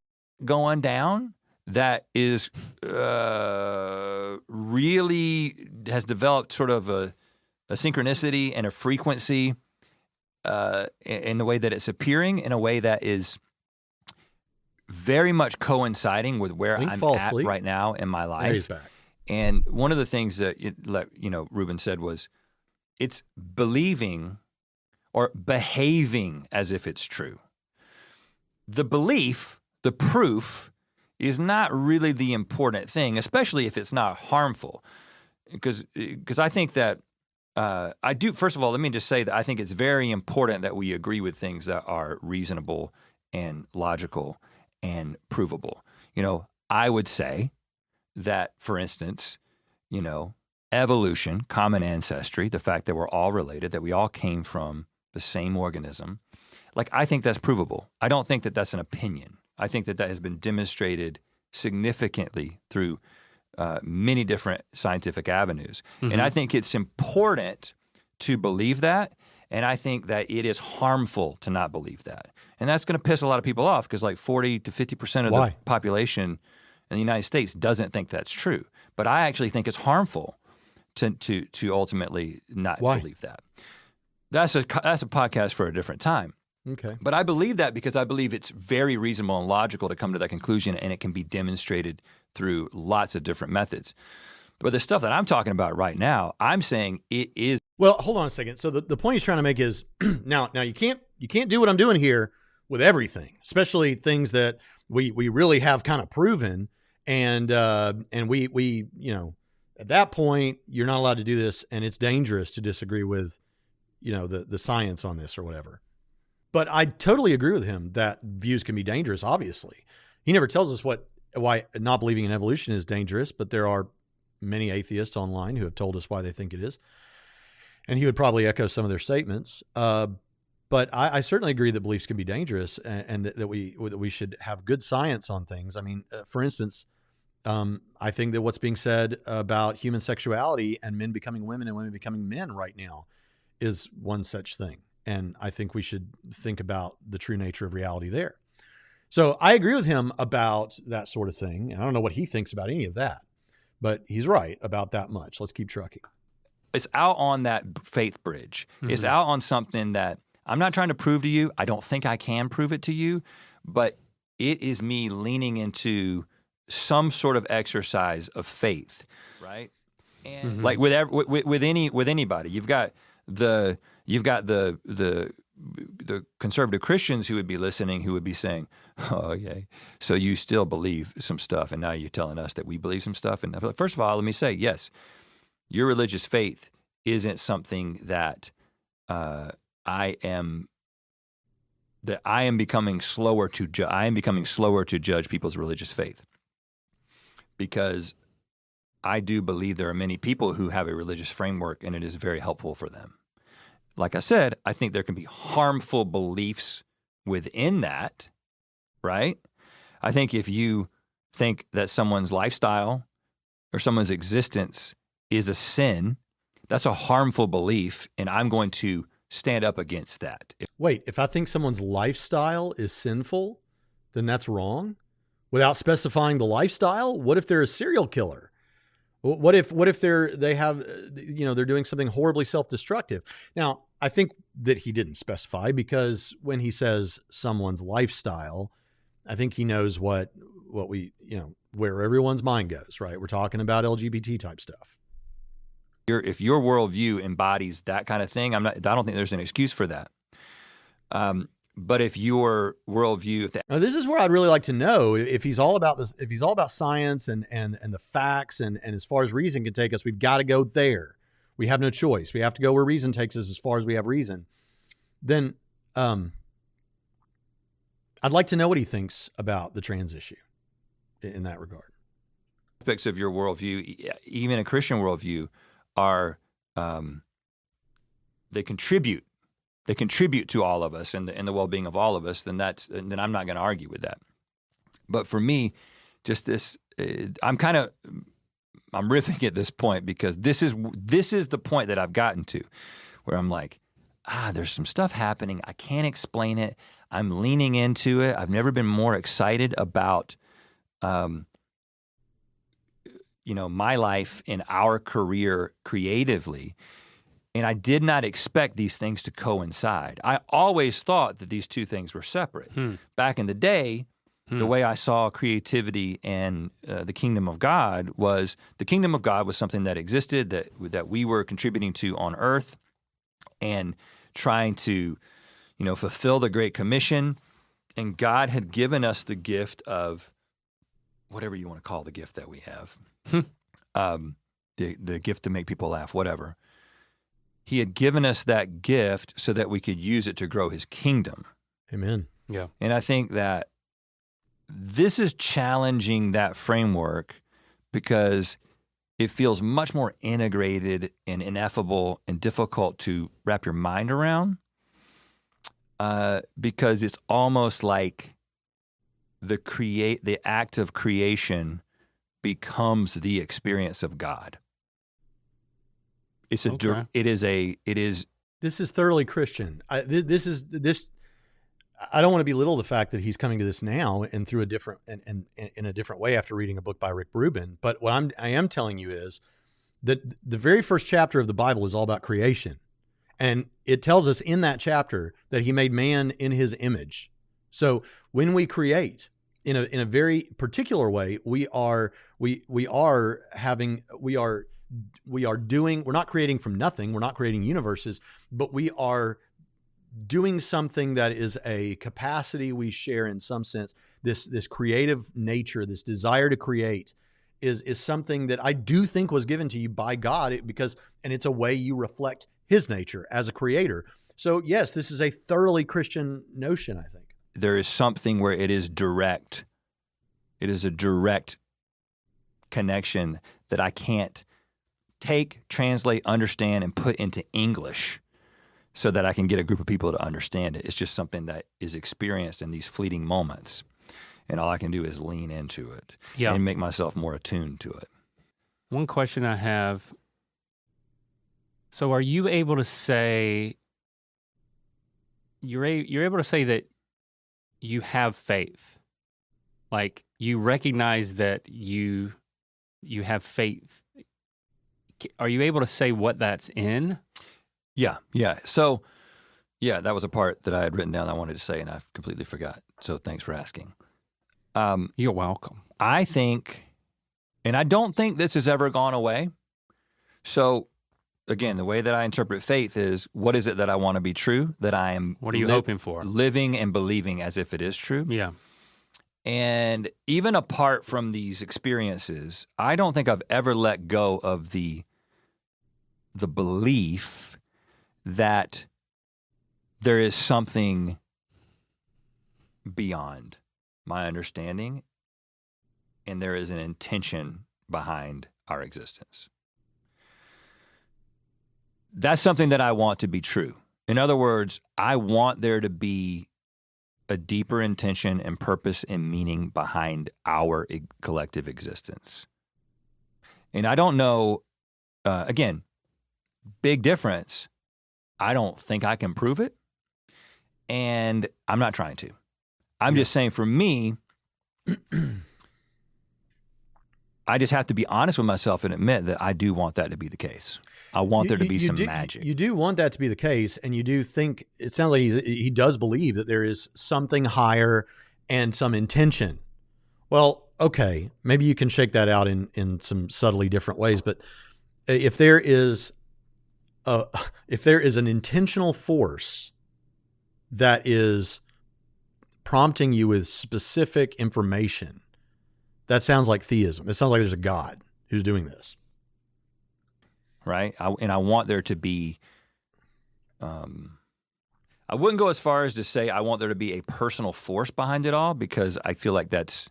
going down that is uh, really has developed sort of a, a synchronicity and a frequency uh, in the way that it's appearing in a way that is very much coinciding with where I'm at asleep. right now in my life. And one of the things that you know Rubin said was, it's believing or behaving as if it's true. The belief, the proof, is not really the important thing, especially if it's not harmful. Because I think that uh, I do. First of all, let me just say that I think it's very important that we agree with things that are reasonable and logical and provable. You know, I would say that, for instance, you know, evolution, common ancestry, the fact that we're all related, that we all came from the same organism, like I think that's provable. I don't think that that's an opinion. I think that that has been demonstrated significantly through uh, many different scientific avenues. Mm-hmm. And I think it's important to believe that. And I think that it is harmful to not believe that. And that's going to piss a lot of people off because like 40 to 50% of Why? the population in the United States doesn't think that's true. But I actually think it's harmful to, to, to ultimately not Why? believe that. That's a, that's a podcast for a different time. Okay. But I believe that because I believe it's very reasonable and logical to come to that conclusion and it can be demonstrated through lots of different methods. But the stuff that I'm talking about right now, I'm saying it is Well, hold on a second. So the, the point he's trying to make is (clears throat) now now you can't you can't do what I'm doing here with everything, especially things that we we really have kind of proven and uh and we we, you know, at that point you're not allowed to do this and it's dangerous to disagree with you know the the science on this or whatever. But I totally agree with him that views can be dangerous. Obviously, he never tells us what why not believing in evolution is dangerous, but there are many atheists online who have told us why they think it is, and he would probably echo some of their statements. Uh, but I, I, certainly agree that beliefs can be dangerous, and, and that, that, we that we should have good science on things. I mean, uh, for instance, um, I think that what's being said about human sexuality and men becoming women and women becoming men right now is one such thing. And I think we should think about the true nature of reality there. So I agree with him about that sort of thing. And I don't know what he thinks about any of that, but he's right about that much. Let's keep trucking. It's out on that faith bridge. Mm-hmm. It's out on something that I'm not trying to prove to you. I don't think I can prove it to you, but it is me leaning into some sort of exercise of faith, right? And mm-hmm. like with, with with any with anybody, you've got the you've got the the the conservative Christians who would be listening who would be saying, (laughs) "Oh, okay, so you still believe some stuff, and now you're telling us that we believe some stuff." And first of all, let me say, yes, your religious faith isn't something that uh, I am that I am becoming slower to ju- I am becoming slower to judge people's religious faith because I do believe there are many people who have a religious framework and it is very helpful for them like I said, I think there can be harmful beliefs within that, right? I think if you think that someone's lifestyle or someone's existence is a sin, that's a harmful belief, and I'm going to stand up against that. Wait, if I think someone's lifestyle is sinful, then that's wrong? Without specifying the lifestyle? What if they're a serial killer? What if what if they're they have uh, you know they're doing something horribly self-destructive? Now, I think that he didn't specify because when he says someone's lifestyle, I think he knows what what we, you know, where everyone's mind goes, right? We're talking about LGBT type stuff. Your, if your worldview embodies that kind of thing, I'm not. I don't think there's an excuse for that. Um, but if your worldview, if that, now, this is where I'd really like to know if he's all about this, if he's all about science and and and the facts, and and as far as reason can take us, we've got to go there. We have no choice. We have to go where reason takes us, as far as we have reason. Then, um, I'd like to know what he thinks about the trans issue in that regard. Aspects of your worldview, even a Christian worldview, are um, they contribute they contribute to all of us and the, and the well-being of all of us, then that's then I'm not going to argue with that. But for me, just this, uh, I'm kind of I'm riffing at this point because this is this is the point that I've gotten to, where I'm like, ah, there's some stuff happening. I can't explain it. I'm leaning into it. I've never been more excited about, um, you know, my life and our career creatively and I did not expect these things to coincide. I always thought that these two things were separate. Hmm. Back in the day, hmm. the way I saw creativity and uh, the kingdom of God was the kingdom of God was something that existed that that we were contributing to on earth and trying to you know fulfill the great commission and God had given us the gift of whatever you want to call the gift that we have. Hmm. Um, the the gift to make people laugh, whatever. He had given us that gift so that we could use it to grow his kingdom. Amen. Yeah. And I think that this is challenging that framework because it feels much more integrated and ineffable and difficult to wrap your mind around. uh, because it's almost like the create the act of creation becomes the experience of God. It's a dir- Okay. it is a it is This is thoroughly Christian. I, this, this is this. I don't want to belittle the fact that he's coming to this now and through a different and, and, and in a different way after reading a book by Rick Rubin. But what I'm I am telling you is that the very first chapter of the Bible is all about creation, and it tells us in that chapter that he made man in his image. So when we create in a in a very particular way, we are we we are having we are we are doing we're not creating from nothing we're not creating universes but we are doing something that is a capacity we share in some sense this this creative nature this desire to create is is something that I do think was given to you by God because and it's a way you reflect his nature as a creator so yes this is a thoroughly christian notion i think there is something where it is direct. It is a direct connection that I can't take, translate, understand, and put into English so that I can get a group of people to understand it. It's just something that is experienced in these fleeting moments. And all I can do is lean into it Yeah. and make myself more attuned to it. One question I have. So, are you able to say you're a, you're able to say that you have faith, like you recognize that you you have faith? Are you able to say what that's in? Yeah, yeah. So, yeah, that was a part that I had written down I wanted to say, and I completely forgot. So, thanks for asking. Um, You're welcome. I think, and I don't think this has ever gone away. So, again, the way that I interpret faith is what is it that I want to be true, that I am What are you li- hoping for? living and believing as if it is true. Yeah. And even apart from these experiences, I don't think I've ever let go of the the belief that there is something beyond my understanding and there is an intention behind our existence. That's something that I want to be true. In other words, I want there to be a deeper intention and purpose and meaning behind our collective existence. And I don't know, uh, again, big difference. I don't think I can prove it. And I'm not trying to. I'm Yeah. just saying for me, (clears throat) I just have to be honest with myself and admit that I do want that to be the case. I want You- there to be some do- magic. You do want that to be the case, and you do think it sounds like he's, he does believe that there is something higher and some intention. Well, okay, maybe you can shake that out in in some subtly different ways, but uh, if there is if there is an intentional force that is prompting you with specific information, that sounds like theism. It sounds like there's a God who's doing this. right? I, and I want there to be. Um, I wouldn't go as far as to say I want there to be a personal force behind it all because I feel like that's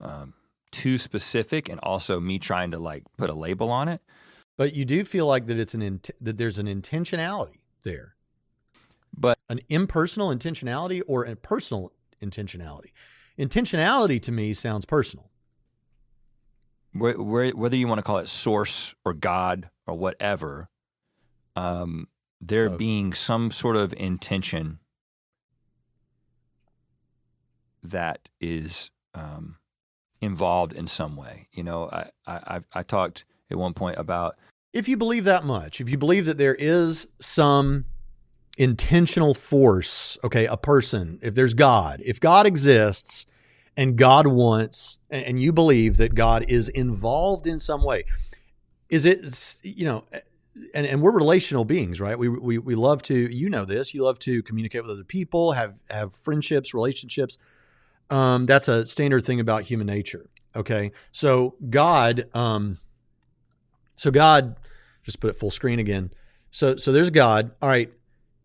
um, too specific, and also me trying to like put a label on it. But you do feel like that it's an int- that there's an intentionality there, But an impersonal intentionality or a personal intentionality. Intentionality to me sounds personal. where, where, whether you want to call it source or God or whatever, um, there Both. being some sort of intention that is um, involved in some way. You know, I, I- I talked at one point about If you believe that much, if you believe that there is some intentional force, okay, a person, if there's God, if God exists and God wants, and you believe that God is involved in some way, is it, you know, and, and we're relational beings, right? We, we, we love to, you know this, you love to communicate with other people, have, have friendships, relationships. Um, that's a standard thing about human nature. Okay. So God, um, so God, just put it full screen again. So so there's God. All right.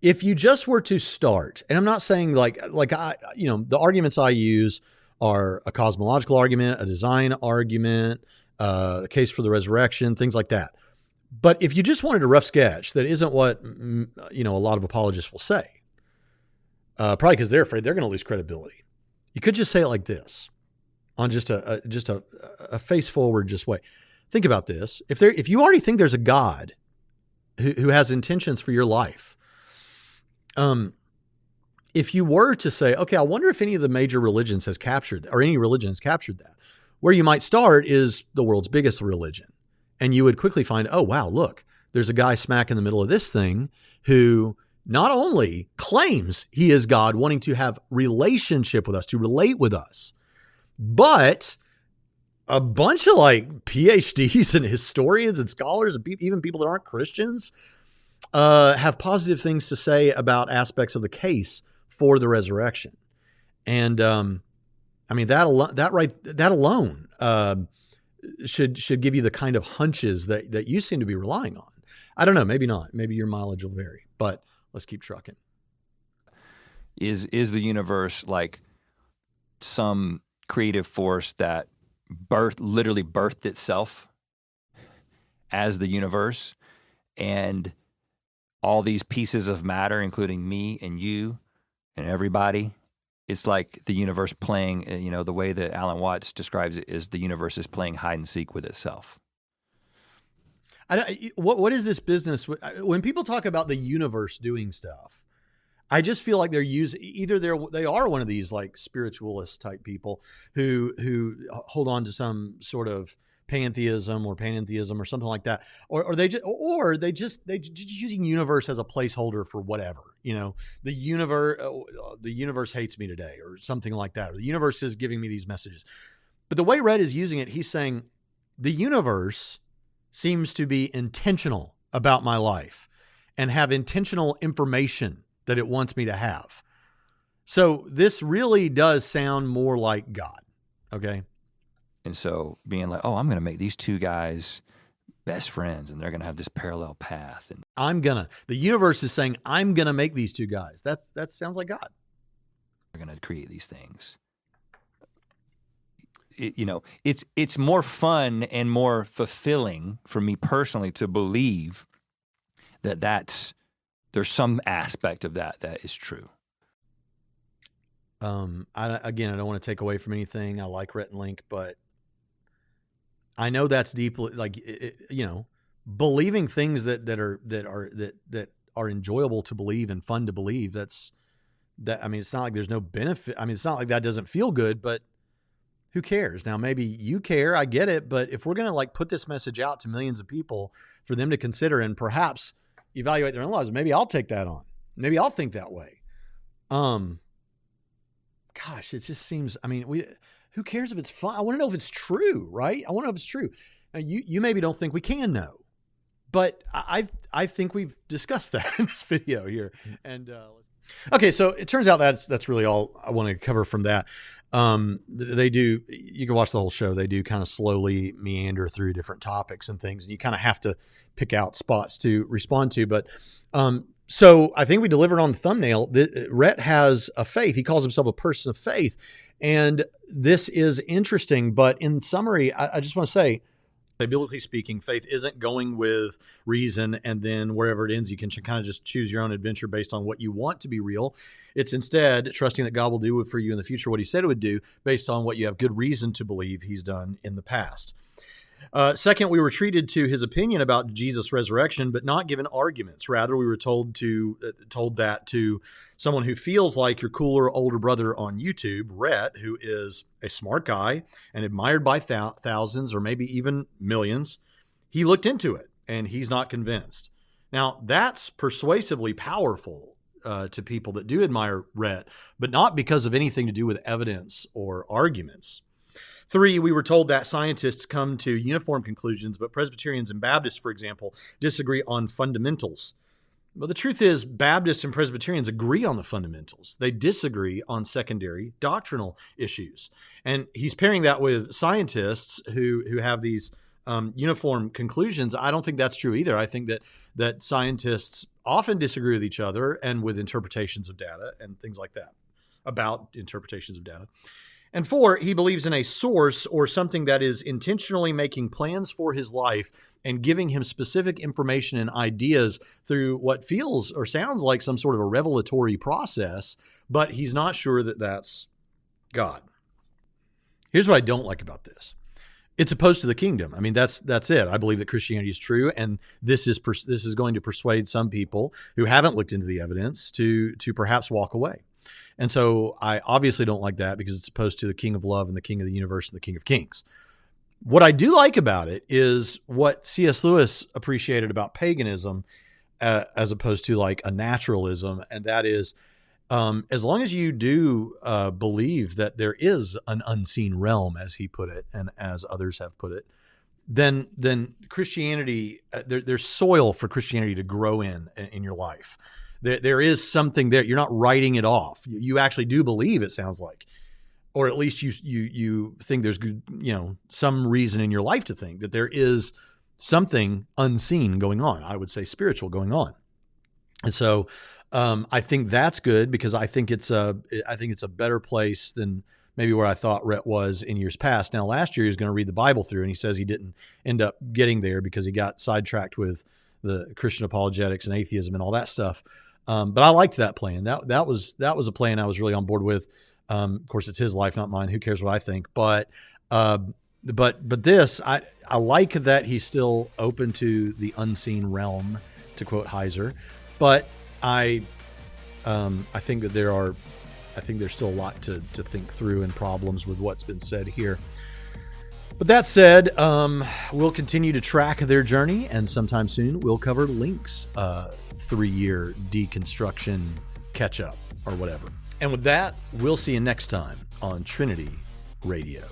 If you just were to start, and I'm not saying like like I you know the arguments I use are a cosmological argument, a design argument, uh, a case for the resurrection, things like that. But if you just wanted a rough sketch that isn't what mm, you know a lot of apologists will say, uh, probably because they're afraid they're going to lose credibility. You could just say it like this, on just a, a just a, a face forward just way. Think about this: if there, if you already think there's a God who, who has intentions for your life, um, if you were to say, okay, I wonder if any of the major religions has captured or any religion has captured that, where you might start is the world's biggest religion, and you would quickly find, oh wow, look, there's a guy smack in the middle of this thing who not only claims he is God, wanting to have relationship with us, to relate with us, but a bunch of like PhDs and historians and scholars and even people that aren't Christians uh, have positive things to say about aspects of the case for the resurrection. And um, I mean that alone, that right, that alone uh, should should give you the kind of hunches that that you seem to be relying on. I don't know, maybe not. Maybe your mileage will vary, but let's keep trucking. Is is the universe like some creative force that birth literally birthed itself as the universe. And all these pieces of matter including me and you and everybody it's like the universe playing uh, you know the way that alan watts describes it is the universe is playing hide and seek with itself. I, don't, what what is this business when people talk about the universe doing stuff I just feel like they're using either they're they are one of these like spiritualist type people who who hold on to some sort of pantheism or panentheism or something like that, or, or they just or they just they just using universe as a placeholder for whatever you know? The universe uh, the universe hates me today or something like that or the universe is giving me these messages, but the way Rhett is using it, he's saying the universe seems to be intentional about my life and have intentional information that it wants me to have. So this really does sound more like God. Okay. And so being like, oh, I'm going to make these two guys best friends and they're going to have this parallel path. And I'm going to, the universe is saying, I'm going to make these two guys. That, that sounds like God. We're going to create these things. It, you know, it's, it's more fun and more fulfilling for me personally to believe that that's there's some aspect of that that is true. Um, I again, I don't want to take away from anything. I like Rhett and Link, but I know that's deeply like it, you know, believing things that that are that are that that are enjoyable to believe and fun to believe. That's that. I mean, it's not like there's no benefit. I mean, it's not like that doesn't feel good, but who cares? Now, maybe you care. I get it, but if we're gonna like put this message out to millions of people for them to consider and perhaps evaluate their own lives. Maybe I'll take that on. Maybe I'll think that way. Um, gosh, it just seems. I mean, we. Who cares if it's fun? I want to know if it's true, right? I want to know if it's true. Now, you you maybe don't think we can know, but I I think we've discussed (laughs) that in this video here. And uh, okay, so it turns out that's that's really all I want to cover from that. Um, they do. You can watch the whole show. They do kind of slowly meander through different topics and things, and you kind of have to pick out spots to respond to. But um, so I think we delivered on the thumbnail. The, Rhett has a faith. He calls himself a person of faith. And this is interesting. But in summary, I, I just want to say, biblically speaking, faith isn't going with reason and then wherever it ends, you can kind of just choose your own adventure based on what you want to be real. It's instead trusting that God will do for you in the future what he said it would do based on what you have good reason to believe he's done in the past. Uh, second, we were treated to his opinion about Jesus' resurrection, but not given arguments. Rather, we were told to uh, told that to someone who feels like your cooler older brother on YouTube, Rhett, who is a smart guy and admired by th- thousands or maybe even millions. He looked into it and he's not convinced. Now, that's persuasively powerful uh, to people that do admire Rhett, but not because of anything to do with evidence or arguments. Three, we were told that scientists come to uniform conclusions, but Presbyterians and Baptists, for example, disagree on fundamentals. Well, the truth is, Baptists and Presbyterians agree on the fundamentals. They disagree on secondary doctrinal issues. And he's pairing that with scientists who, who have these um, uniform conclusions. I don't think that's true either. I think that, that scientists often disagree with each other and with interpretations of data and things like that about interpretations of data. And four, he believes in a source or something that is intentionally making plans for his life and giving him specific information and ideas through what feels or sounds like some sort of a revelatory process, but he's not sure that that's God. Here's what I don't like about this. It's opposed to the kingdom. I mean, that's that's it. I believe that Christianity is true, and this is pers- this is going to persuade some people who haven't looked into the evidence to to perhaps walk away. And so I obviously don't like that because it's opposed to the King of Love and the King of the Universe and the King of Kings. What I do like about it is what C.S. Lewis appreciated about paganism uh, as opposed to like a naturalism, and that is um, as long as you do uh, believe that there is an unseen realm, as he put it, and as others have put it, then then Christianity uh, there, there's soil for Christianity to grow in in your life. There, there is something there. You're not writing it off. You, you actually do believe. It sounds like, or at least you you you think there's good, you know some reason in your life to think that there is something unseen going on. I would say spiritual going on, and so um, I think that's good because I think it's a I think it's a better place than maybe where I thought Rhett was in years past. Now, last year he was going to read the Bible through, and he says he didn't end up getting there because he got sidetracked with the Christian apologetics and atheism and all that stuff. Um, but I liked that plan. That that was that was a plan I was really on board with. Um, of course, it's his life, not mine. Who cares what I think? But uh, but but this I I like that he's still open to the unseen realm, to quote Heiser. But I um, I think that there are I think there's still a lot to to think through and problems with what's been said here. But that said, um, we'll continue to track their journey, and sometime soon we'll cover Link's uh, three year deconstruction catch up or whatever. And with that, we'll see you next time on Trinity Radio.